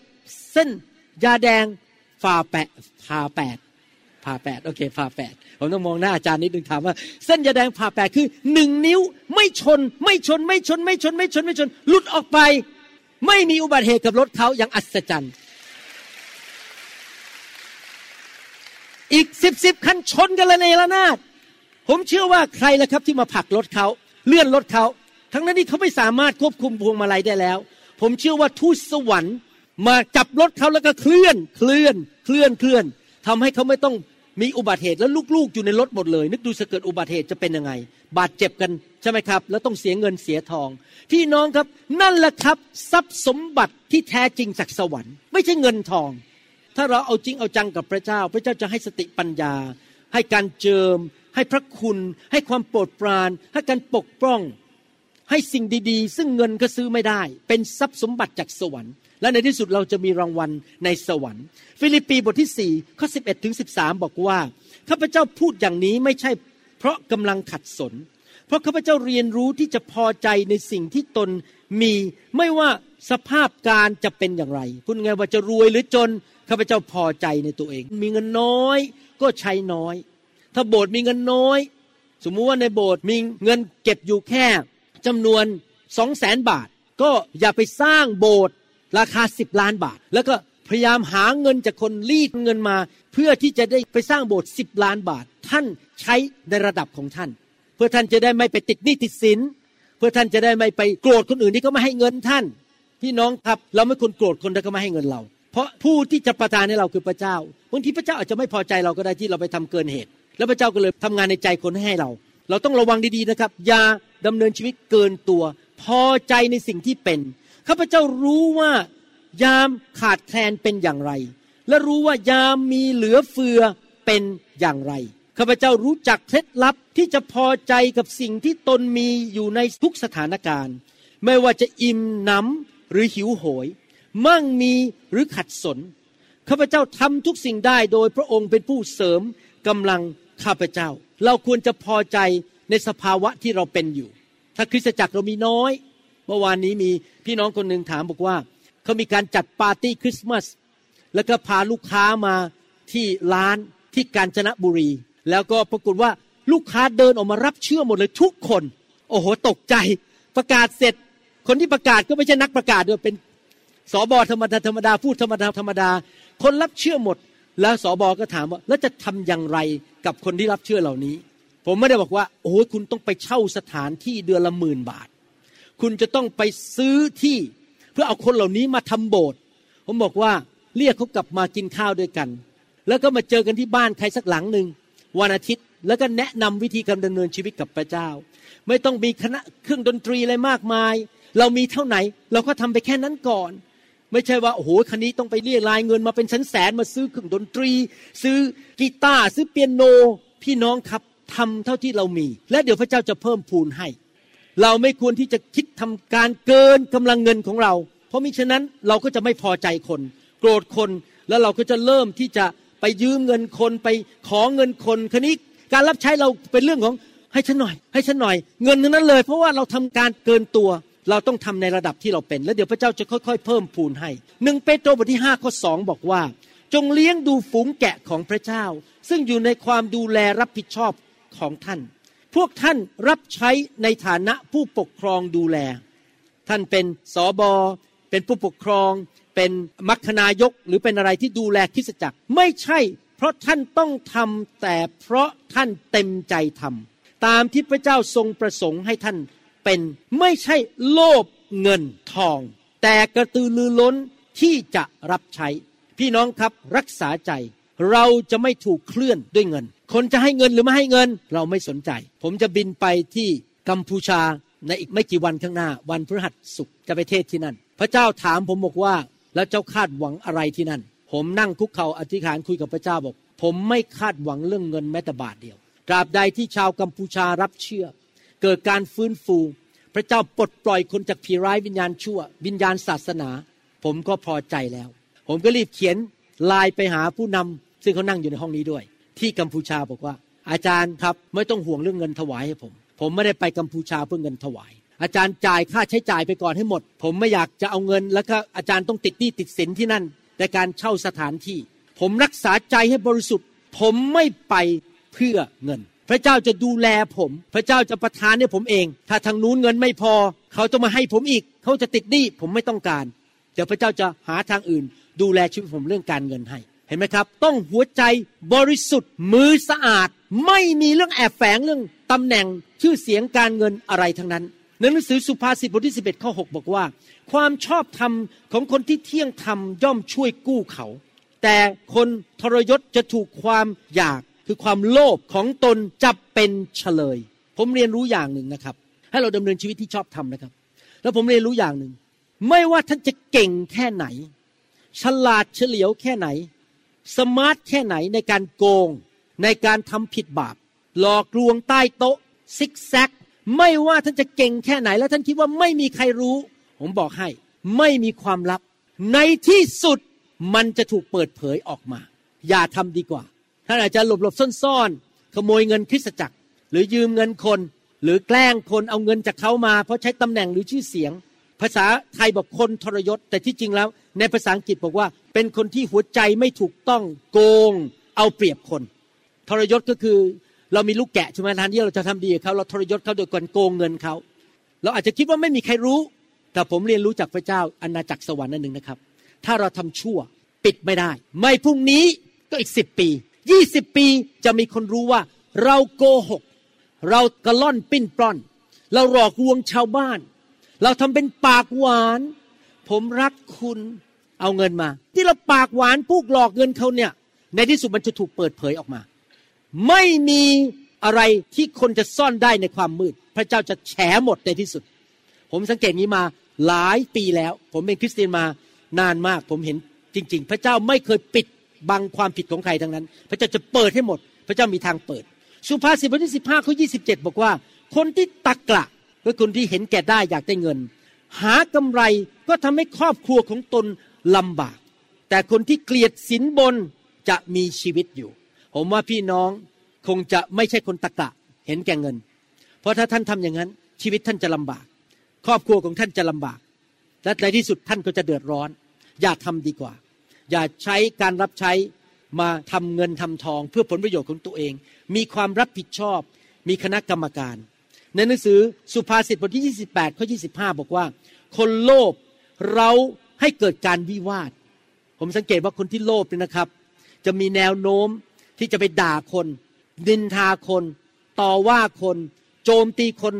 เส้น ยาแดงฝ่าแปะผ่าแปดผ่าแปดโอเคผ่าแปดผมต้องมองหน้าอาจารย์นิดนึงถามว่า เส้นยาแดงผ่าแปดคือหนึ่งนิ้ว ไม่ชน ไม่ชนไม่ชนไม่ชนไม่ชนไม่ชน หลุดออกไป ไม่มีอุบัติเหตุกับรถเขาอย่างอัศจรรย์ อีกสิบสิบคันชนกันละในละนาด ผมเชื่อว่าใครละครับที่มาผลักรถเขาเลื่อนรถเขา ทั้งนั้นที่เขาไม่สามารถควบคุมพวงมาลัยได้แล้ว ผมเชื่อว่าทูตสวรรค์มาจับรถเขาแล้วก็เคลื่อน เคลื่อน เคลื่อนเคลื่อนทำให้เขาไม่ต้อง มีอุบัติเหตุแล้วลูกๆอยู่ในรถหมดเลย นึกดูจะเกิดอุบัติเหตุจะเป็นยังไง บาดเจ็บกันใช่ไหมครับ แล้วต้องเสียเงินเสียทอง พี่น้องครับนั่นแหละครับทรัพย์สมบัติที่แท้จริงจากสวรรค์ ไม่ใช่เงินทอง ถ้าเราเอาจริงเอาจังกับพระเจ้า พระเจ้าจะให้สติปัญญา ให้การเจิม ให้พระคุณ ให้ความโปรดปราน ให้การปกป้อง ให้สิ่งดีๆ ซึ่งเงินก็ซื้อไม่ได้ เป็นทรัพย์สมบัติจากสวรรค์ และในที่สุดเราจะมีรางวัลในสวรรค์ ฟิลิปปีบทที่4ข้อ11ถึง13 บอกว่าข้าพเจ้าพูดอย่างนี้ไม่ใช่เพราะกำลังขัดสน เพราะข้าพเจ้าเรียนรู้ที่จะพอใจในสิ่งที่ตนมีไม่ว่าสภาพการจะเป็นอย่างไรพูดไงว่าจะรวยหรือจนข้าพเจ้าพอใจในตัวเอง มีเงินน้อยก็ใช้น้อย ถ้าโบสถ์มีเงินน้อย สมมุติว่าในโบสถ์มีเงินเก็บอยู่แค่จำนวนสองแสนบาท ก็อย่าไปสร้างโบสถ์ ราคาสิบล้านบาท แล้วก็พยายามหาเงินจากคนรีดเงินมา เพื่อที่จะได้ไปสร้างโบสถ์สิบล้านบาท ท่านใช้ในระดับของท่าน เพื่อท่านจะได้ไม่ไปติดหนี้ติดสิน เพื่อท่านจะได้ไม่ไปโกรธคนอื่นที่เขาไม่ให้เงินท่าน พี่น้องครับเราไม่ควรโกรธคนที่เขาไม่ให้เงินเรา เพราะผู้ที่จะประทานให้เราคือพระเจ้าบางทีพระเจ้าอาจจะไม่พอใจเราก็ได้ที่เราไปทำเกินเหตุ แล้วพระเจ้าก็เลยทำงานในใจคนให้เรา เราต้องระวังดีๆนะครับอย่าดำเนินชีวิตเกินตัว พอใจในสิ่งที่เป็น ข้าพเจ้ารู้ว่ายามขาดแคลนเป็นอย่างไร และรู้ว่ายามมีเหลือเฟือเป็นอย่างไรข้าพเจ้ารู้จักเคล็ดลับที่จะพอใจกับสิ่งที่ตนมีอยู่ในทุกสถานการณ์ ไม่ว่าจะอิ่มหนำหรือหิวโหย มั่งมีหรือขัดสนข้าพเจ้าทำทุกสิ่งได้โดยพระองค์เป็นผู้เสริมกำลังข้าพเจ้า เราควรจะพอใจในสภาวะที่เราเป็นอยู่ ถ้าคริสตจักรเรามีน้อย เมื่อวานนี้มีพี่น้องคนหนึ่งถามบอกว่าเขามีการจัดปาร์ตี้คริสต์มาสแล้วก็พาลูกค้ามาที่ร้านที่กาญจนบุรี แล้วก็ปรากฏว่าลูกค้าเดินออกมารับเชื่อหมดเลยทุกคน โอ้โหตกใจ ประกาศเสร็จ คนที่ประกาศก็ไม่ใช่นักประกาศด้วยเป็นสอบอธรรมดาธรรมดาพูดธรรมดาธรรมดา คนรับเชื่อหมด แล้วสอบอก็ถามว่า แล้วจะทำอย่างไรกับคนที่รับเชื่อเหล่านี้ ผมไม่ได้บอกว่า โอ้ยคุณต้องไปเช่าสถานที่เดือนละหมื่นบาท คุณจะต้องไปซื้อที่เพื่อเอาคนเหล่านี้มาทำโบสถ์ผมบอกว่าเรียกเขากลับมากินข้าวด้วยกัน แล้วก็มาเจอกันที่บ้านใครสักหลังหนึ่งวันอาทิตย์แล้วก็แนะนำวิธีการดำเนินชีวิตกับพระเจ้า ไม่ต้องมีคณะเครื่องดนตรีอะไรมากมาย เรามีเท่าไหน เราก็ทำไปแค่นั้นก่อน ไม่ใช่ว่าโอ้โหคันนี้ต้องไปเรียรายเงินมาเป็นแสนแสนมาซื้อเครื่องดนตรี ซื้อกีตาร์ซื้อเปียโนพี่น้องครับทำเท่าที่เรามี และเดี๋ยวพระเจ้าจะเพิ่มพูนให้ เราไม่ควรที่จะคิดทำการเกินกำลังเงินของเรา เพราะมิฉะนั้นเราก็จะไม่พอใจคน โกรธคนแล้วเราก็จะเริ่มที่จะไปยืมเงินคนไปขอเงินคนคันนี้การรับใช้เราเป็นเรื่องของให้ฉันหน่อย ให้ฉันหน่อย เงินนั้นเลย เพราะว่าเราทำการเกินตัว เราต้องทำในระดับที่เราเป็น แล้วเดี๋ยวพระเจ้าจะค่อย ๆ เพิ่มพูนให้หนึ่งเปโตรบทที่5ข้อ2บอกว่า จงเลี้ยงดูฝูงแกะของพระเจ้า ซึ่งอยู่ในความดูแลรับผิดชอบของท่าน พวกท่านรับใช้ในฐานะผู้ปกครองดูแล ท่านเป็นสอบอเป็นผู้ปกครอง เป็นมัคณายกหรือเป็นอะไรที่ดูแลคริสจักรไม่ใช่ เพราะท่านต้องทำแต่เพราะท่านเต็มใจทำตามที่พระเจ้าทรงประสงค์ให้ท่านเป็นไม่ใช่โลภเงินทอง แต่กระตือรือร้นที่จะรับใช้ พี่น้องครับรักษาใจ เราจะไม่ถูกเคลื่อนด้วยเงิน คนจะให้เงินหรือไม่ให้เงินเราไม่สนใจ ผมจะบินไปที่กัมพูชาในอีกไม่กี่วันข้างหน้า วันพฤหัสสุกร์จะไปเทศที่นั่น พระเจ้าถามผมบอกว่า แล้วเจ้าคาดหวังอะไรที่นั่น ผมนั่งคุกเข่าอธิษฐานคุยกับพระเจ้าบอก ผมไม่คาดหวังเรื่องเงินแม้แต่บาทเดียวตราบใดที่ชาวกัมพูชารับเชื่อ เกิดการฟื้นฟู พระเจ้าปลดปล่อยคนจากผีร้ายวิญญาณชั่ว วิญญาณศาสนา ผมก็พอใจแล้ว ผมก็รีบเขียนไลน์ไปหาผู้นำซึ่งเขานั่งอยู่ในห้องนี้ด้วย ที่กัมพูชาบอกว่า อาจารย์ครับไม่ต้องห่วงเรื่องเงินถวายให้ผม ผมไม่ได้ไปกัมพูชาเพื่อเงินถวาย อาจารย์จ่ายค่าใช้จ่ายไปก่อนให้หมด ผมไม่อยากจะเอาเงิน แล้วก็อาจารย์ต้องติดหนี้ติดสินที่นั่นในการเช่าสถานที่ ผมรักษาใจให้บริสุทธิ์ ผมไม่ไปเพื่อเงิน พระเจ้าจะดูแลผม พระเจ้าจะประทานให้ผมเอง ถ้าทางนู้นเงินไม่พอ เขาจะมาให้ผมอีก เขาจะติดหนี้ผมไม่ต้องการ เดี๋ยวพระเจ้าจะหาทางอื่น ดูแลชีวิตผมเรื่องการเงินให้ เห็นไหมครับ ต้องหัวใจบริสุทธิ์มือสะอาด ไม่มีเรื่องแอบแฝงเรื่องตำแหน่งชื่อเสียงการเงินอะไรทั้งนั้นในหนังสือสุภาษิตบทที่ 11ข้อ6บอกว่า ความชอบธรรมของคนที่เที่ยงธรรมย่อมช่วยกู้เขา แต่คนทรยศจะถูกความอยากคือความโลภของตนจะเป็นเฉลย ผมเรียนรู้อย่างหนึ่งนะครับ ให้เราดำเนินชีวิตที่ชอบธรรมนะครับ แล้วผมเรียนรู้อย่างหนึ่ง ไม่ว่าท่านจะเก่งแค่ไหน ฉลาดเฉลียวแค่ไหน smart แค่ไหนในการโกง ในการทำผิดบาป หลอกลวงใต้โต๊ะ ซิกแซ็ก ไม่ว่าท่านจะเก่งแค่ไหน แล้วท่านคิดว่าไม่มีใครรู้ ผมบอกให้ ไม่มีความลับ ในที่สุดมันจะถูกเปิดเผยออกมา อย่าทำดีกว่า ท่านอาจจะหลบหลบซ่อนๆ ขโมยเงินคริสตจักร หรือยืมเงินคน หรือแกล้งคนเอาเงินจากเขามา เพราะใช้ตำแหน่งหรือชื่อเสียง ภาษาไทยบอกคนทรยศ แต่ที่จริงแล้ว ในภาษาอังกฤษบอกว่าเป็นคนที่หัวใจไม่ถูกต้องโกง เอาเปรียบคน ทรยศก็คือเรามีลูกแกะใช่ไหมทานที่เราจะทำดีกับเขาเราทรยศเขาโดยการโกงเงินเขาเราอาจจะคิดว่าไม่มีใครรู้ แต่ผมเรียนรู้จากพระเจ้าอาณาจักรสวรรค์นั่นหนึ่งนะครับ ถ้าเราทำชั่วปิดไม่ได้ ไม่พรุ่งนี้ก็อีกสิบปียี่สิบปีจะมีคนรู้ว่า เราโกหก เรากระล่อนปิ้นปล้อน เราหลอกลวงชาวบ้าน เราทำเป็นปากหวาน ผมรักคุณเอาเงินมา ที่เราปากหวานพูกหลอกเงินเขาเนี่ย ในที่สุดมันจะถูกเปิดเผยออกมา ไม่มีอะไรที่คนจะซ่อนได้ในความมืด พระเจ้าจะแฉหมดในที่สุด ผมสังเกตนี้มาหลายปีแล้ว ผมเป็นคริสเตียนมานานมาก ผมเห็นจริง ๆ พระเจ้าไม่เคยปิดบังความผิดของใครทั้งนั้น พระเจ้าจะเปิดให้หมด พระเจ้ามีทางเปิด สุภาษิตบทที่สิบห้าข้อยี่สิบเจ็ดบอกว่า คนที่ตักกะ ก็คนที่เห็นแก่ได้อยากได้เงิน หากำไรก็ทำให้ครอบครัวของตนลำบาก แต่คนที่เกลียดสินบนจะมีชีวิตอยู่ ผมว่าพี่น้องคงจะไม่ใช่คนตะกะเห็นแก่เงิน เพราะถ้าท่านทำอย่างนั้น ชีวิตท่านจะลำบาก ครอบครัวของท่านจะลำบาก และในที่สุดท่านก็จะเดือดร้อน อย่าทำดีกว่า อย่าใช้การรับใช้มาทำเงินทำทอง เพื่อผลประโยชน์ของตัวเอง มีความรับผิดชอบ มีคณะกรรมการ ในหนังสือสุภาษิตบทที่ 28 ข้อ 25 บอกว่า คนโลภเราให้เกิดการวิวาท ผมสังเกตว่าคนที่โลภเนี่ยนะครับ จะมีแนวโน้มที่จะไปด่าคนดินทาคน ต่อว่าคนโจมตีคน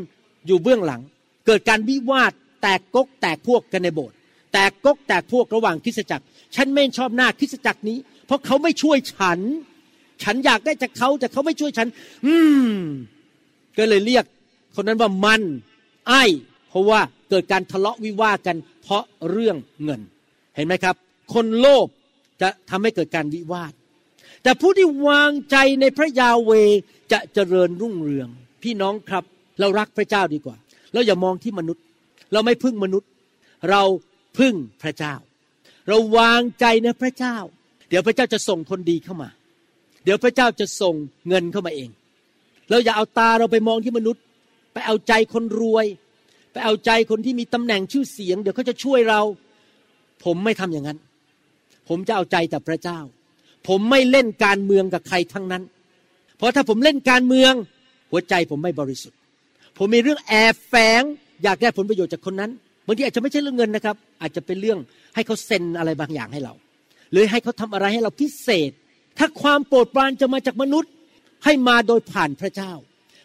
อยู่เบื้องหลัง เกิดการวิวาทแตกกกแตกพวกกันในโบสถ์แตกกกแตกพวกระหว่างคริสจักร ฉันไม่ชอบหน้าคริสจักรนี้ เพราะเขาไม่ช่วยฉัน ฉันอยากได้จากเขาแต่เขาไม่ช่วยฉัน อืมก็เลยเรียก คนนั้นว่ามันไอ้เพราะว่าเกิดการทะเลาะวิวาทกัน เพราะเรื่องเงิน เห็นไหมครับ คนโลภจะทำให้เกิดการวิวาท แต่ผู้ที่วางใจในพระยาเวจะเจริญรุ่งเรือง พี่น้องครับ เรารักพระเจ้าดีกว่า เราอย่ามองที่มนุษย์ เราไม่พึ่งมนุษย์ เราพึ่งพระเจ้า เราวางใจในพระเจ้า เดี๋ยวพระเจ้าจะส่งคนดีเข้ามา เดี๋ยวพระเจ้าจะส่งเงินเข้ามาเอง เราอย่าเอาตาเราไปมองที่มนุษย์ ไปเอาใจคนรวย ไปเอาใจคนที่มีตำแหน่งชื่อเสียง เดี๋ยวเขาจะช่วยเรา ผมไม่ทำอย่างนั้น ผมจะเอาใจแต่พระเจ้า ผมไม่เล่นการเมืองกับใครทั้งนั้น เพราะถ้าผมเล่นการเมือง หัวใจผมไม่บริสุทธิ์ ผมมีเรื่องแอบแฝง อยากได้ผลประโยชน์จากคนนั้นบางทีอาจจะไม่ใช่เรื่องเงินนะครับ อาจจะเป็นเรื่องให้เขาเซ็นอะไรบางอย่างให้เรา หรือให้เขาทำอะไรให้เราพิเศษ ถ้าความโปรดปรานจะมาจากมนุษย์ ให้มาโดยผ่านพระเจ้า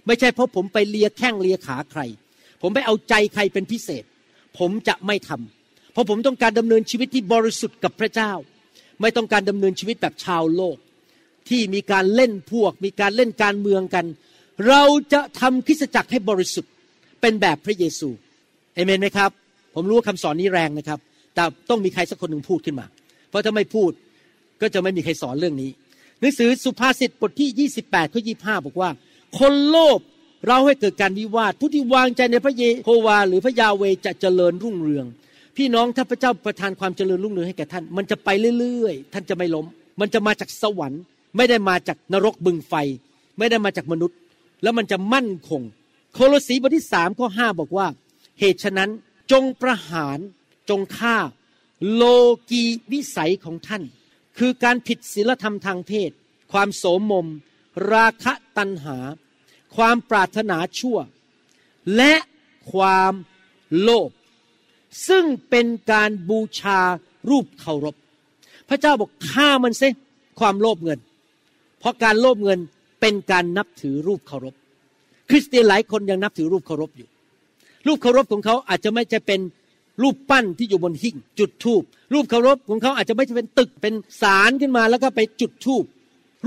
ไม่ใช่เพราะผมไปเลียแข้งเลียขาใคร ผมไปเอาใจใครเป็นพิเศษ ผมจะไม่ทำเพราะผมต้องการดำเนินชีวิตที่บริสุทธิ์กับพระเจ้า ไม่ต้องการดำเนินชีวิตแบบชาวโลก ที่มีการเล่นพวก มีการเล่นการเมืองกัน เราจะทำคริสตจักรให้บริสุทธิ์เป็นแบบพระเยซูเอเมนไหมครับ ผมรู้ว่าคำสอนนี้แรงนะครับ แต่ต้องมีใครสักคนหนึ่งพูดขึ้นมา เพราะถ้าไม่พูดก็จะไม่มีใครสอนเรื่องนี้ หนังสือสุภาษิตบทที่ 28 ข้อ 25 บอกว่า คนโลภเราให้เกิดการวิวาท ผู้ที่วางใจในพระเยโฮวา หรือพระยาเวจะเจริญรุ่งเรือง พี่น้องถ้าพระเจ้าประทานความเจริญรุ่งเรืองให้แก่ท่าน มันจะไปเรื่อยๆ ท่านจะไม่ล้ม มันจะมาจากสวรรค์ ไม่ได้มาจากนรกบึงไฟ ไม่ได้มาจากมนุษย์ แล้วมันจะมั่นคง โคลสีบทที่สามข้อห้าบอกว่า เหตุฉะนั้นจงประหารจงฆ่า โลกีวิสัยของท่าน คือการผิดศีลธรรมทางเพศ ความโสมม ราคะตัณหา ความปรารถนาชั่ว และความโลภซึ่งเป็นการบูชารูปเคารพ พระเจ้าบอกฆ่ามันซิความโลภเงิน เพราะการโลภเงินเป็นการนับถือรูปเคารพ คริสเตียนหลายคนยังนับถือรูปเคารพอยู่ รูปเคารพของเขาอาจจะไม่จะเป็นรูปปั้นที่อยู่บนหิ้งจุดธูปรูปเคารพของเขาอาจจะไม่ใช่เป็นตึกเป็นศาลขึ้นมาแล้วก็ไปจุดธูป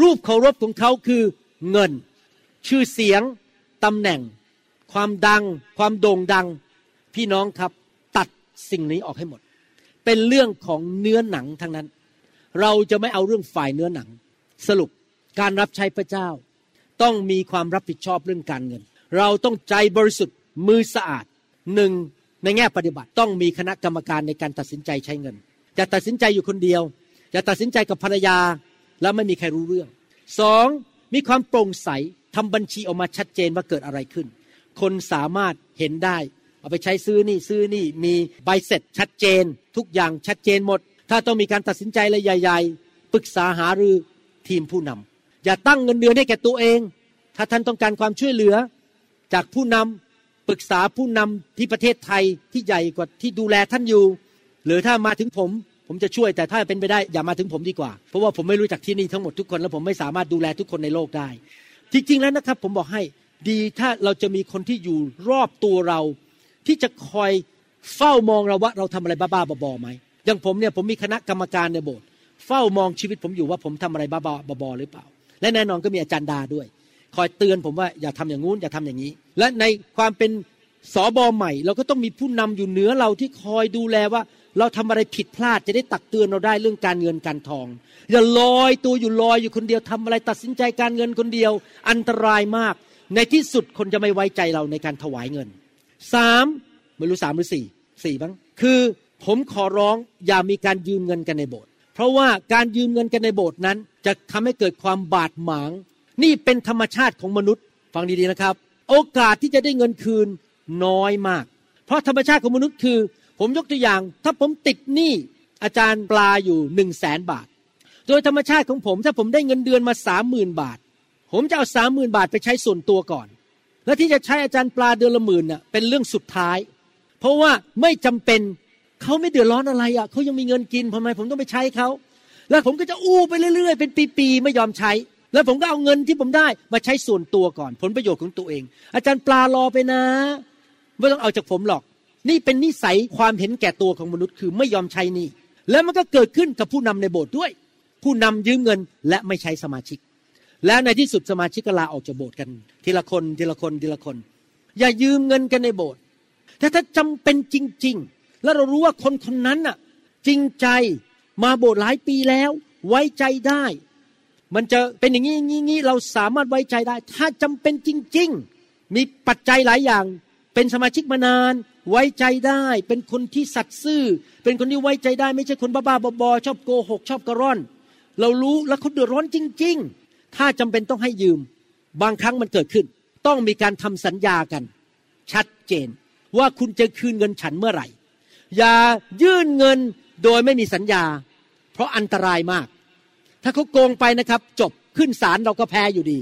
รูปเคารพของเขาคือเงิน ชื่อเสียงตำแหน่ง ความดัง ความโด่งดัง พี่น้องครับตัดสิ่งนี้ออกให้หมด เป็นเรื่องของเนื้อหนังทั้งนั้น เราจะไม่เอาเรื่องฝ่ายเนื้อหนัง สรุปการรับใช้พระเจ้า ต้องมีความรับผิดชอบเรื่องการเงิน เราต้องใจบริสุทธิ์มือสะอาดหนึ่งในแง่ปฏิบัติต้องมีคณะกรรมการในการตัดสินใจใช้เงิน จะตัดสินใจอยู่คนเดียว จะตัดสินใจกับภรรยา แล้วไม่มีใครรู้เรื่องสองมีความโปร่งใสทำบัญชีออกมาชัดเจนว่าเกิดอะไรขึ้น คนสามารถเห็นได้ เอาไปใช้ซื้อนี่ซื้อนี่มีใบเสร็จชัดเจน ทุกอย่างชัดเจนหมด ถ้าต้องมีการตัดสินใจอะไรใหญ่ ๆ ปรึกษาหารือทีมผู้นำอย่าตั้งเงินเดือนให้แก่ตัวเอง ถ้าท่านต้องการความช่วยเหลือ จากผู้นำปรึกษาผู้นำที่ประเทศไทยที่ใหญ่กว่าที่ดูแลท่านอยู่ หรือถ้ามาถึงผม ผมจะช่วยแต่ถ้าเป็นไปได้อย่ามาถึงผมดีกว่า เพราะว่าผมไม่รู้จักที่นี่ทั้งหมดทุกคน แล้วผมไม่สามารถดูแลทุกคนในโลกได้ จริง ๆ แล้วนะครับ ผมบอกให้ดีถ้าเราจะมีคนที่อยู่รอบตัวเรา ที่จะคอยเฝ้ามองเราว่าเราทำอะไรบ้าๆบอๆไหมอย่างผมเนี่ยผมมีคณะกรรมการในโบสถ์เฝ้ามองชีวิตผมอยู่ว่าผมทำอะไรบ้าๆบอๆหรือเปล่า และแน่นอนก็มีอาจารย์ดาด้วย คอยเตือนผมว่าอย่าทำอย่างงู้นอย่าทำอย่างนี้ และในความเป็นสอบอใหม่ เราก็ต้องมีผู้นำอยู่เหนือเราที่คอยดูแลว่า เราทำอะไรผิดพลาดจะได้ตักเตือนเราได้เรื่องการเงินการทอง อย่าลอยตัวอยู่ลอยอยู่คนเดียวทำอะไรตัดสินใจการเงินคนเดียว อันตรายมาก ในที่สุดคนจะไม่ไว้ใจเราในการถวายเงินสามไม่รู้สามหรือสี่สี่บ้างคือผมขอร้องอย่ามีการยืมเงินกันในโบสถ์เพราะว่าการยืมเงินกันในโบสถ์นั้น จะทำให้เกิดความบาดหมาง นี่เป็นธรรมชาติของมนุษย์ ฟังดีๆนะครับ โอกาสที่จะได้เงินคืนน้อยมาก เพราะธรรมชาติของมนุษย์คือ ผมยกตัวอย่าง ถ้าผมติดหนี้อาจารย์ปลาอยู่หนึ่งแสนบาท โดยธรรมชาติของผมถ้าผมได้เงินเดือนมาสามหมื่นบาท ผมจะเอาสามหมื่นบาทไปใช้ส่วนตัวก่อน และที่จะใช้อาจารย์ปลาเดือนละหมื่นน่ะเป็นเรื่องสุดท้าย เพราะว่าไม่จำเป็นเขาไม่เดือดร้อนอะไรอะเขายังมีเงินกินทำไมผมต้องไปใช้เขาแล้วผมก็จะอู้ไปเรื่อยๆ เป็นปีๆไม่ยอมใช้ แล้วผมก็เอาเงินที่ผมได้มาใช้ส่วนตัวก่อน ผลประโยชน์ของตัวเอง อาจารย์ปลารอไปนะ ไม่ต้องเอาจากผมหรอก นี่เป็นนิสัยความเห็นแก่ตัวของมนุษย์คือไม่ยอมใช้นี่ แล้วมันก็เกิดขึ้นกับผู้นำในโบสถ์ด้วย ผู้นำยืมเงินและไม่ใช้สมาชิก และในที่สุดสมาชิกก็ลาออกจากโบสถ์กัน ทีละคนทีละคนทีละคน อย่ายืมเงินกันในโบสถ์แต่ถ้าจำเป็นจริง ๆ แล้วเรารู้ว่าคนคนนั้นน่ะจริงใจมาโบสถ์หลายปีแล้ว ไว้ใจได้ มันจะเป็นอย่างนี้งี้เราสามารถไว้ใจได้ ถ้าจำเป็นจริง ๆ มีปัจจัยหลายอย่าง เป็นสมาชิกมานาน ไว้ใจได้เป็นคนที่สัตย์ซื่อ เป็นคนที่ไว้ใจได้ ไม่ใช่คนบ้าๆบอๆชอบโกหกชอบกระร่อน เรารู้แล้วเขาเดือดร้อนจริง ๆ ถ้าจำเป็นต้องให้ยืม บางครั้งมันเกิดขึ้น ต้องมีการทำสัญญากัน ชัดเจนว่าคุณจะคืนเงินฉันเมื่อไหร่ อย่ายื่นเงินโดยไม่มีสัญญา เพราะอันตรายมาก ถ้าเขาโกงไปนะครับ จบขึ้นศาลเราก็แพ้อยู่ดี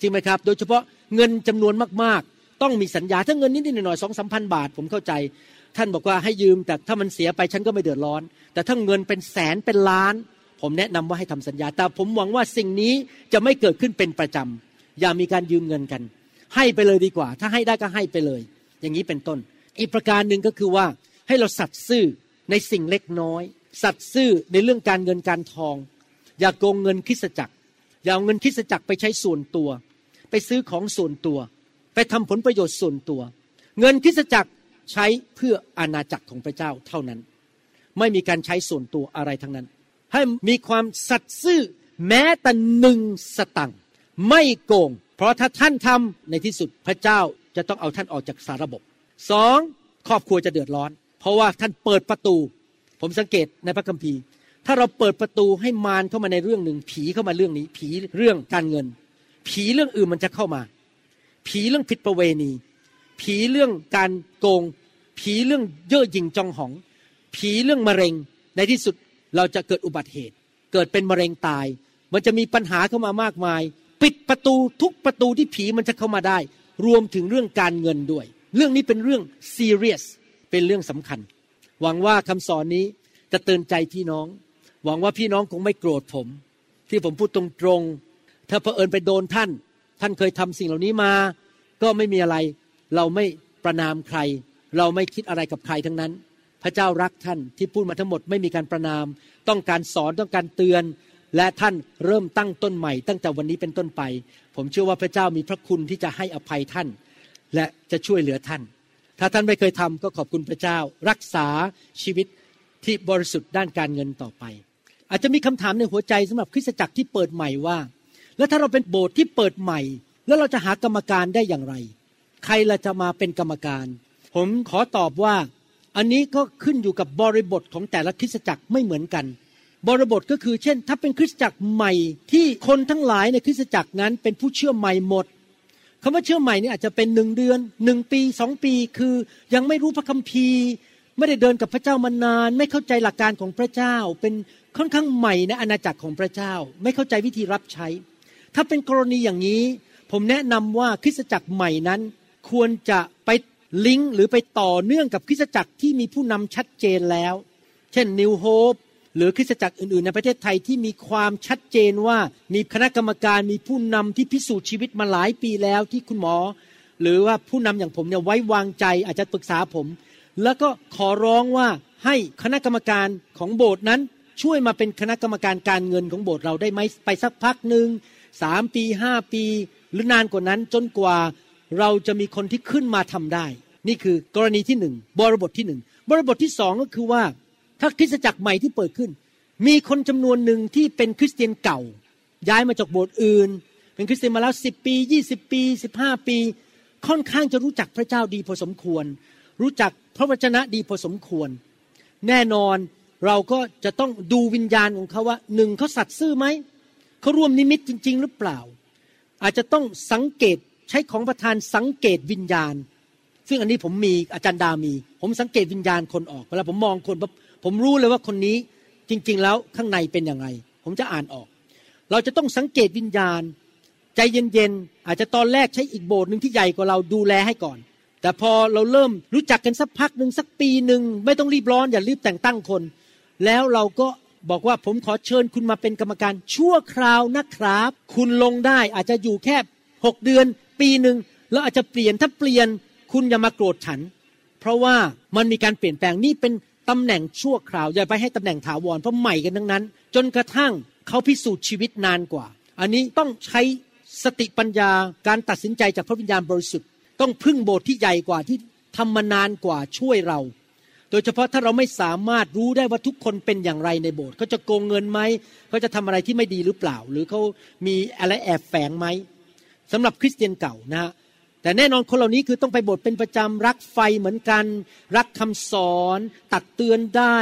จริงไหมครับ โดยเฉพาะเงินจำนวนมากๆ ต้องมีสัญญาถ้าเงินนิดหน่อยๆสองสามพันบาท ผมเข้าใจ ท่านบอกว่าให้ยืมแต่ถ้ามันเสียไปฉันก็ไม่เดือดร้อน แต่ถ้าเงินเป็นแสนเป็นล้าน ผมแนะนำว่าให้ทำสัญญา แต่ผมหวังว่าสิ่งนี้จะไม่เกิดขึ้นเป็นประจำอย่ามีการยืมเงินกัน ให้ไปเลยดีกว่า ถ้าให้ได้ก็ให้ไปเลย อย่างนี้เป็นต้น อีกประการหนึ่งก็คือว่าให้เราสัตย์ซื่อในสิ่งเล็กน้อย สัตย์ซื่อในเรื่องการเงินการทอง อย่าโกงเงินคริสจักร อย่าเอาเงินคริสจักรไปใช้ส่วนตัว ไปซื้อของส่วนตัว ไปทำผลประโยชน์ส่วนตัว เงินคริสจักรใช้เพื่ออาณาจักรของพระเจ้าเท่านั้น ไม่มีการใช้ส่วนตัวอะไรทั้งนั้น ให้มีความสัตย์ซื่อแม้แต่หนึ่งสตังค์ไม่โกง เพราะถ้าท่านทำในที่สุดพระเจ้าจะต้องเอาท่านออกจากสาระบบสองครอบครัวจะเดือดร้อน เพราะว่าท่านเปิดประตู ผมสังเกตในพระคัมภีร์ ถ้าเราเปิดประตูให้มารเข้ามาในเรื่องหนึ่งผีเข้ามาเรื่องนี้ ผีเรื่องการเงิน ผีเรื่องอื่นมันจะเข้ามา ผีเรื่องผิดประเวณี ผีเรื่องการโกง ผีเรื่องเย่อหยิ่งจองหอง ผีเรื่องมะเร็งในที่สุดเราจะเกิดอุบัติเหตุ เกิดเป็นมะเร็งตาย มันจะมีปัญหาเข้ามามากมาย ปิดประตูทุกประตูที่ผีมันจะเข้ามาได้ รวมถึงเรื่องการเงินด้วย เรื่องนี้เป็นเรื่อง serious เป็นเรื่องสำคัญ หวังว่าคำสอนนี้จะเตือนใจพี่น้อง หวังว่าพี่น้องคงไม่โกรธผม ที่ผมพูดตรงๆถ้าเผอิญไปโดนท่าน ท่านเคยทำสิ่งเหล่านี้มา ก็ไม่มีอะไร เราไม่ประนามใคร เราไม่คิดอะไรกับใครทั้งนั้น พระเจ้ารักท่านที่พูดมาทั้งหมดไม่มีการประนาม ต้องการสอนต้องการเตือน และท่านเริ่มตั้งต้นใหม่ ตั้งแต่วันนี้เป็นต้นไป ผมเชื่อว่าพระเจ้ามีพระคุณที่จะให้อภัยท่าน และจะช่วยเหลือท่าน ถ้าท่านไม่เคยทำก็ขอบคุณพระเจ้า รักษาชีวิตที่บริสุทธิ์ด้านการเงินต่อไป อาจจะมีคำถามในหัวใจสำหรับคริสตจักรที่เปิดใหม่ว่า แล้วถ้าเราเป็นโบสถ์ที่เปิดใหม่ แล้วเราจะหากรรมการได้อย่างไร ใครเราจะมาเป็นกรรมการ ผมขอตอบว่าอันนี้ก็ขึ้นอยู่กับบริบทของแต่ละคริสตจักรไม่เหมือนกัน บริบทก็คือเช่น ถ้าเป็นคริสตจักรใหม่ที่คนทั้งหลายในคริสตจักรนั้นเป็นผู้เชื่อใหม่หมดคำว่าเชื่อใหม่นี่อาจจะเป็นหนึ่งเดือนหนึ่งปีสองปีคือยังไม่รู้พระคัมภีร์ ไม่ได้เดินกับพระเจ้ามานาน ไม่เข้าใจหลักการของพระเจ้า เป็นค่อนข้างใหม่ในอาณาจักรของพระเจ้า ไม่เข้าใจวิธีรับใช้ ถ้าเป็นกรณีอย่างนี้ ผมแนะนำว่าคริสตจักรใหม่นั้น ควรจะไปลิงก์หรือไปต่อเนื่องกับคริสตจักรที่มีผู้นำชัดเจนแล้ว เช่นนิวโฮปหรือคริสตจักรอื่นๆ ในประเทศไทยที่มีความชัดเจนว่ามีคณะกรรมการมีผู้นำที่พิสูจน์ชีวิตมาหลายปีแล้วที่คุณหมอ หรือว่าผู้นำอย่างผมเนี่ยไว้วางใจอาจจะปรึกษาผม แล้วก็ขอร้องว่าให้คณะกรรมการของโบสถ์นั้นช่วยมาเป็นคณะกรรมการการเงินของโบสถ์เราได้ไหมไปสักพักหนึ่ง สามปีห้าปีหรือนานกว่านั้นจนกว่าเราจะมีคนที่ขึ้นมาทำได้ นี่คือกรณีที่หนึ่งบริบทที่หนึ่งบริบทที่สองก็คือว่า ถ้าคริสตจักรใหม่ที่เปิดขึ้น มีคนจำนวนหนึ่งที่เป็นคริสเตียนเก่า ย้ายมาจากโบสถ์อื่น เป็นคริสเตียนมาแล้วสิบปียี่สิบปีสิบห้าปี ค่อนข้างจะรู้จักพระเจ้าดีพอสมควร รู้จักพระวจนะดีพอสมควร แน่นอนเราก็จะต้องดูวิญญาณของเขาว่าหนึ่งเขาสัตย์ซื่อไหม เขาร่วมนิมิตจริง ๆ หรือเปล่า อาจจะต้องสังเกตใช้ของประธานสังเกตวิญญาณ ซึ่งอันนี้ผมมีอาจารย์ดามี ผมสังเกตวิญญาณคนออกเวลาผมมองคนผมรู้เลยว่าคนนี้จริง ๆ แล้วข้างในเป็นยังไงผมจะอ่านออก เราจะต้องสังเกตวิญญาณ ใจเย็นๆอาจจะตอนแรกใช้อีกโบสถ์หนึ่งที่ใหญ่กว่าเราดูแลให้ก่อน แต่พอเราเริ่มรู้จักกันสักพักหนึ่งสักปีหนึ่งไม่ต้องรีบร้อนอย่ารีบแต่งตั้งคน แล้วเราก็ บอกว่าผมขอเชิญคุณมาเป็นกรรมการชั่วคราวนะครับ คุณลงได้อาจจะอยู่แค่หกเดือน ปีหนึ่งแล้วอาจจะเปลี่ยนถ้าเปลี่ยนคุณอย่ามาโกรธฉัน เพราะว่ามันมีการเปลี่ยนแปลงนี่เป็นตำแหน่งชั่วคราวอย่าไปให้ตำแหน่งถาวรเพราะใหม่กันทั้งนั้น จนกระทั่งเขาพิสูจน์ชีวิตนานกว่า อันนี้ต้องใช้สติปัญญาการตัดสินใจจากพระวิญญาณบริสุทธิ์ ต้องพึ่งโบสถ์ที่ใหญ่กว่าที่ทำมานานกว่าช่วยเรา โดยเฉพาะถ้าเราไม่สามารถรู้ได้ว่าทุกคนเป็นอย่างไรในโบสถ์เขาจะโกงเงินไหมเขาจะทำอะไรที่ไม่ดีหรือเปล่า หรือเขามีอะไรแอบแฝงไหมสำหรับคริสเตียนเก่านะฮะแต่แน่นอนคนเหล่านี้คือต้องไปโบสถ์เป็นประจำรักไฟเหมือนกัน รักคำสอนตักเตือนได้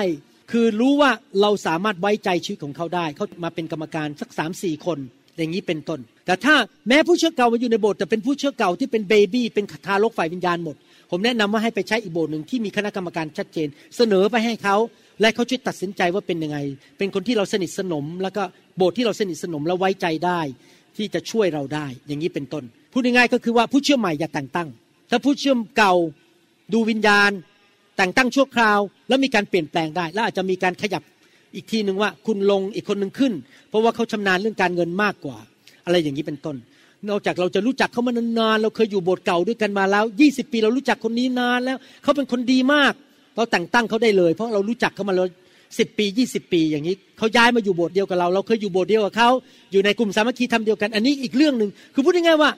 คือรู้ว่าเราสามารถไว้ใจชีวิตของเขาได้ เขามาเป็นกรรมการสักสามสี่คนอย่างนี้เป็นต้น แต่ถ้าแม้ผู้เชื่อเก่ามาอยู่ในโบสถ์แต่เป็นผู้เชื่อเก่าที่เป็นเบบี้เป็นทารกฝ่ายวิญญาณหมด ผมแนะนำว่าให้ไปใช้อีกโบสถ์หนึ่งที่มีคณะกรรมการชัดเจน เสนอไปให้เขาและเขาช่วยตัดสินใจว่าเป็นยังไง เป็นคนที่เราสนิทสนม แล้วก็โบสถ์ที่เราสนิทสนมและไว้ใจได้ ที่จะช่วยเราได้ อย่างนี้เป็นต้นพูดง่ายๆก็คือว่าผู้เชื่อใหม่อย่าแต่งตั้ง ถ้าผู้เชื่อเก่าดูวิญญาณ แต่งตั้งชั่วคราว แล้วมีการเปลี่ยนแปลงได้ แล้วอาจจะมีการขยับอีกทีหนึ่งว่าคุณลงอีกคนหนึ่งขึ้น เพราะว่าเขาชำนาญเรื่องการเงินมากกว่า อะไรอย่างนี้เป็นต้น นอกจากเราจะรู้จักเขามานานๆเราเคยอยู่โบสถ์เก่าด้วยกันมาแล้ว20ปีเรารู้จักคนนี้นานแล้วเขาเป็นคนดีมาก เราแต่งตั้งเขาได้เลย เพราะเรารู้จักเขามาแล้วสิบปี20ปีอย่างนี้เขาย้ายมาอยู่โบสถ์เดียวกับเรา เราเคยอยู่โบสถ์เดียวกับเขาอยู่ในกลุ่มสามัคคีทำเดียวกัน อันนี้อีกเรื่องหนึ่งคือพูดง่ายๆว่า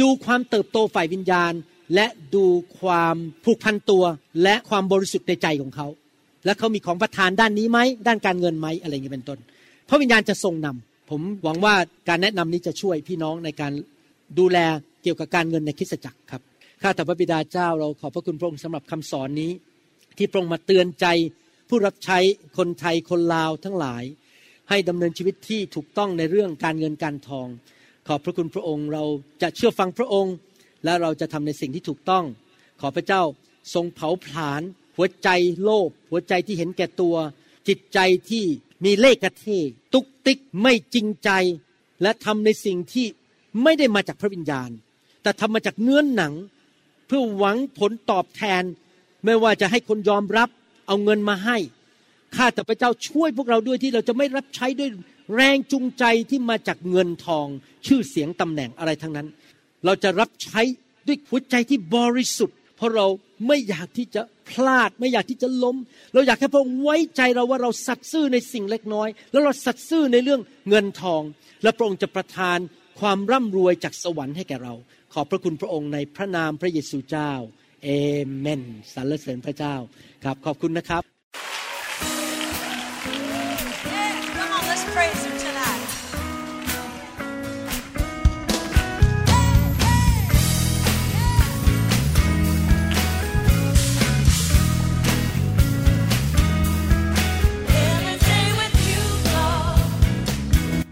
ดูความเติบโตฝ่ายวิญญาณ และดูความผูกพันตัว และความบริสุทธิ์ในใจของเขาและเขามีของประทานด้านนี้ไหมด้านการเงินไหมอะไรอย่างนี้เป็นต้นพระวิญญาณจะทรงนำ ผมหวังว่าการแนะนำนี้จะช่วยพี่น้องในการดูแลเกี่ยวกับการเงินในคริสตจักรครับข้าแต่พระบิดาเจ้าเราขอบพระคุณพระองค์สำหรับคำสอนนี้ ที่พระองค์มาเตือนใจ ผู้รับใช้คนไทยคนลาวทั้งหลาย ให้ดำเนินชีวิตที่ถูกต้องในเรื่องการเงินการทอง ขอบพระคุณพระองค์เราจะเชื่อฟังพระองค์ และเราจะทำในสิ่งที่ถูกต้อง ขอพระเจ้าทรงเผาผลาญหัวใจโลภหัวใจที่เห็นแก่ตัว จิตใจที่มีเลขกระเทตุกติกไม่จริงใจ และทำในสิ่งที่ไม่ได้มาจากพระวิญญาณ แต่ทำมาจากเนื้อนหนัง เพื่อหวังผลตอบแทน ไม่ว่าจะให้คนยอมรับเอาเงินมาให้ข้าแต่พระเจ้าช่วยพวกเราด้วยที่เราจะไม่รับใช้ด้วยแรงจูงใจที่มาจากเงินทอง ชื่อเสียงตำแหน่งอะไรทั้งนั้น เราจะรับใช้ด้วยหัวใจที่บริสุทธิ์ เพราะเรา ไม่อยากที่จะพลาด ไม่อยากที่จะล้ม เราอยากให้พระองค์ไว้ใจเราว่าเราสัตย์ซื่อในสิ่งเล็กน้อย แล้วเราสัตย์ซื่อในเรื่องเงินทอง และพระองค์จะประทานความร่ำรวยจากสวรรค์ให้แก่เรา ขอบพระคุณพระองค์ในพระนามพระเยซูเจ้าเอเมนสรรเสริญพระเจ้าครับขอบคุณนะครับ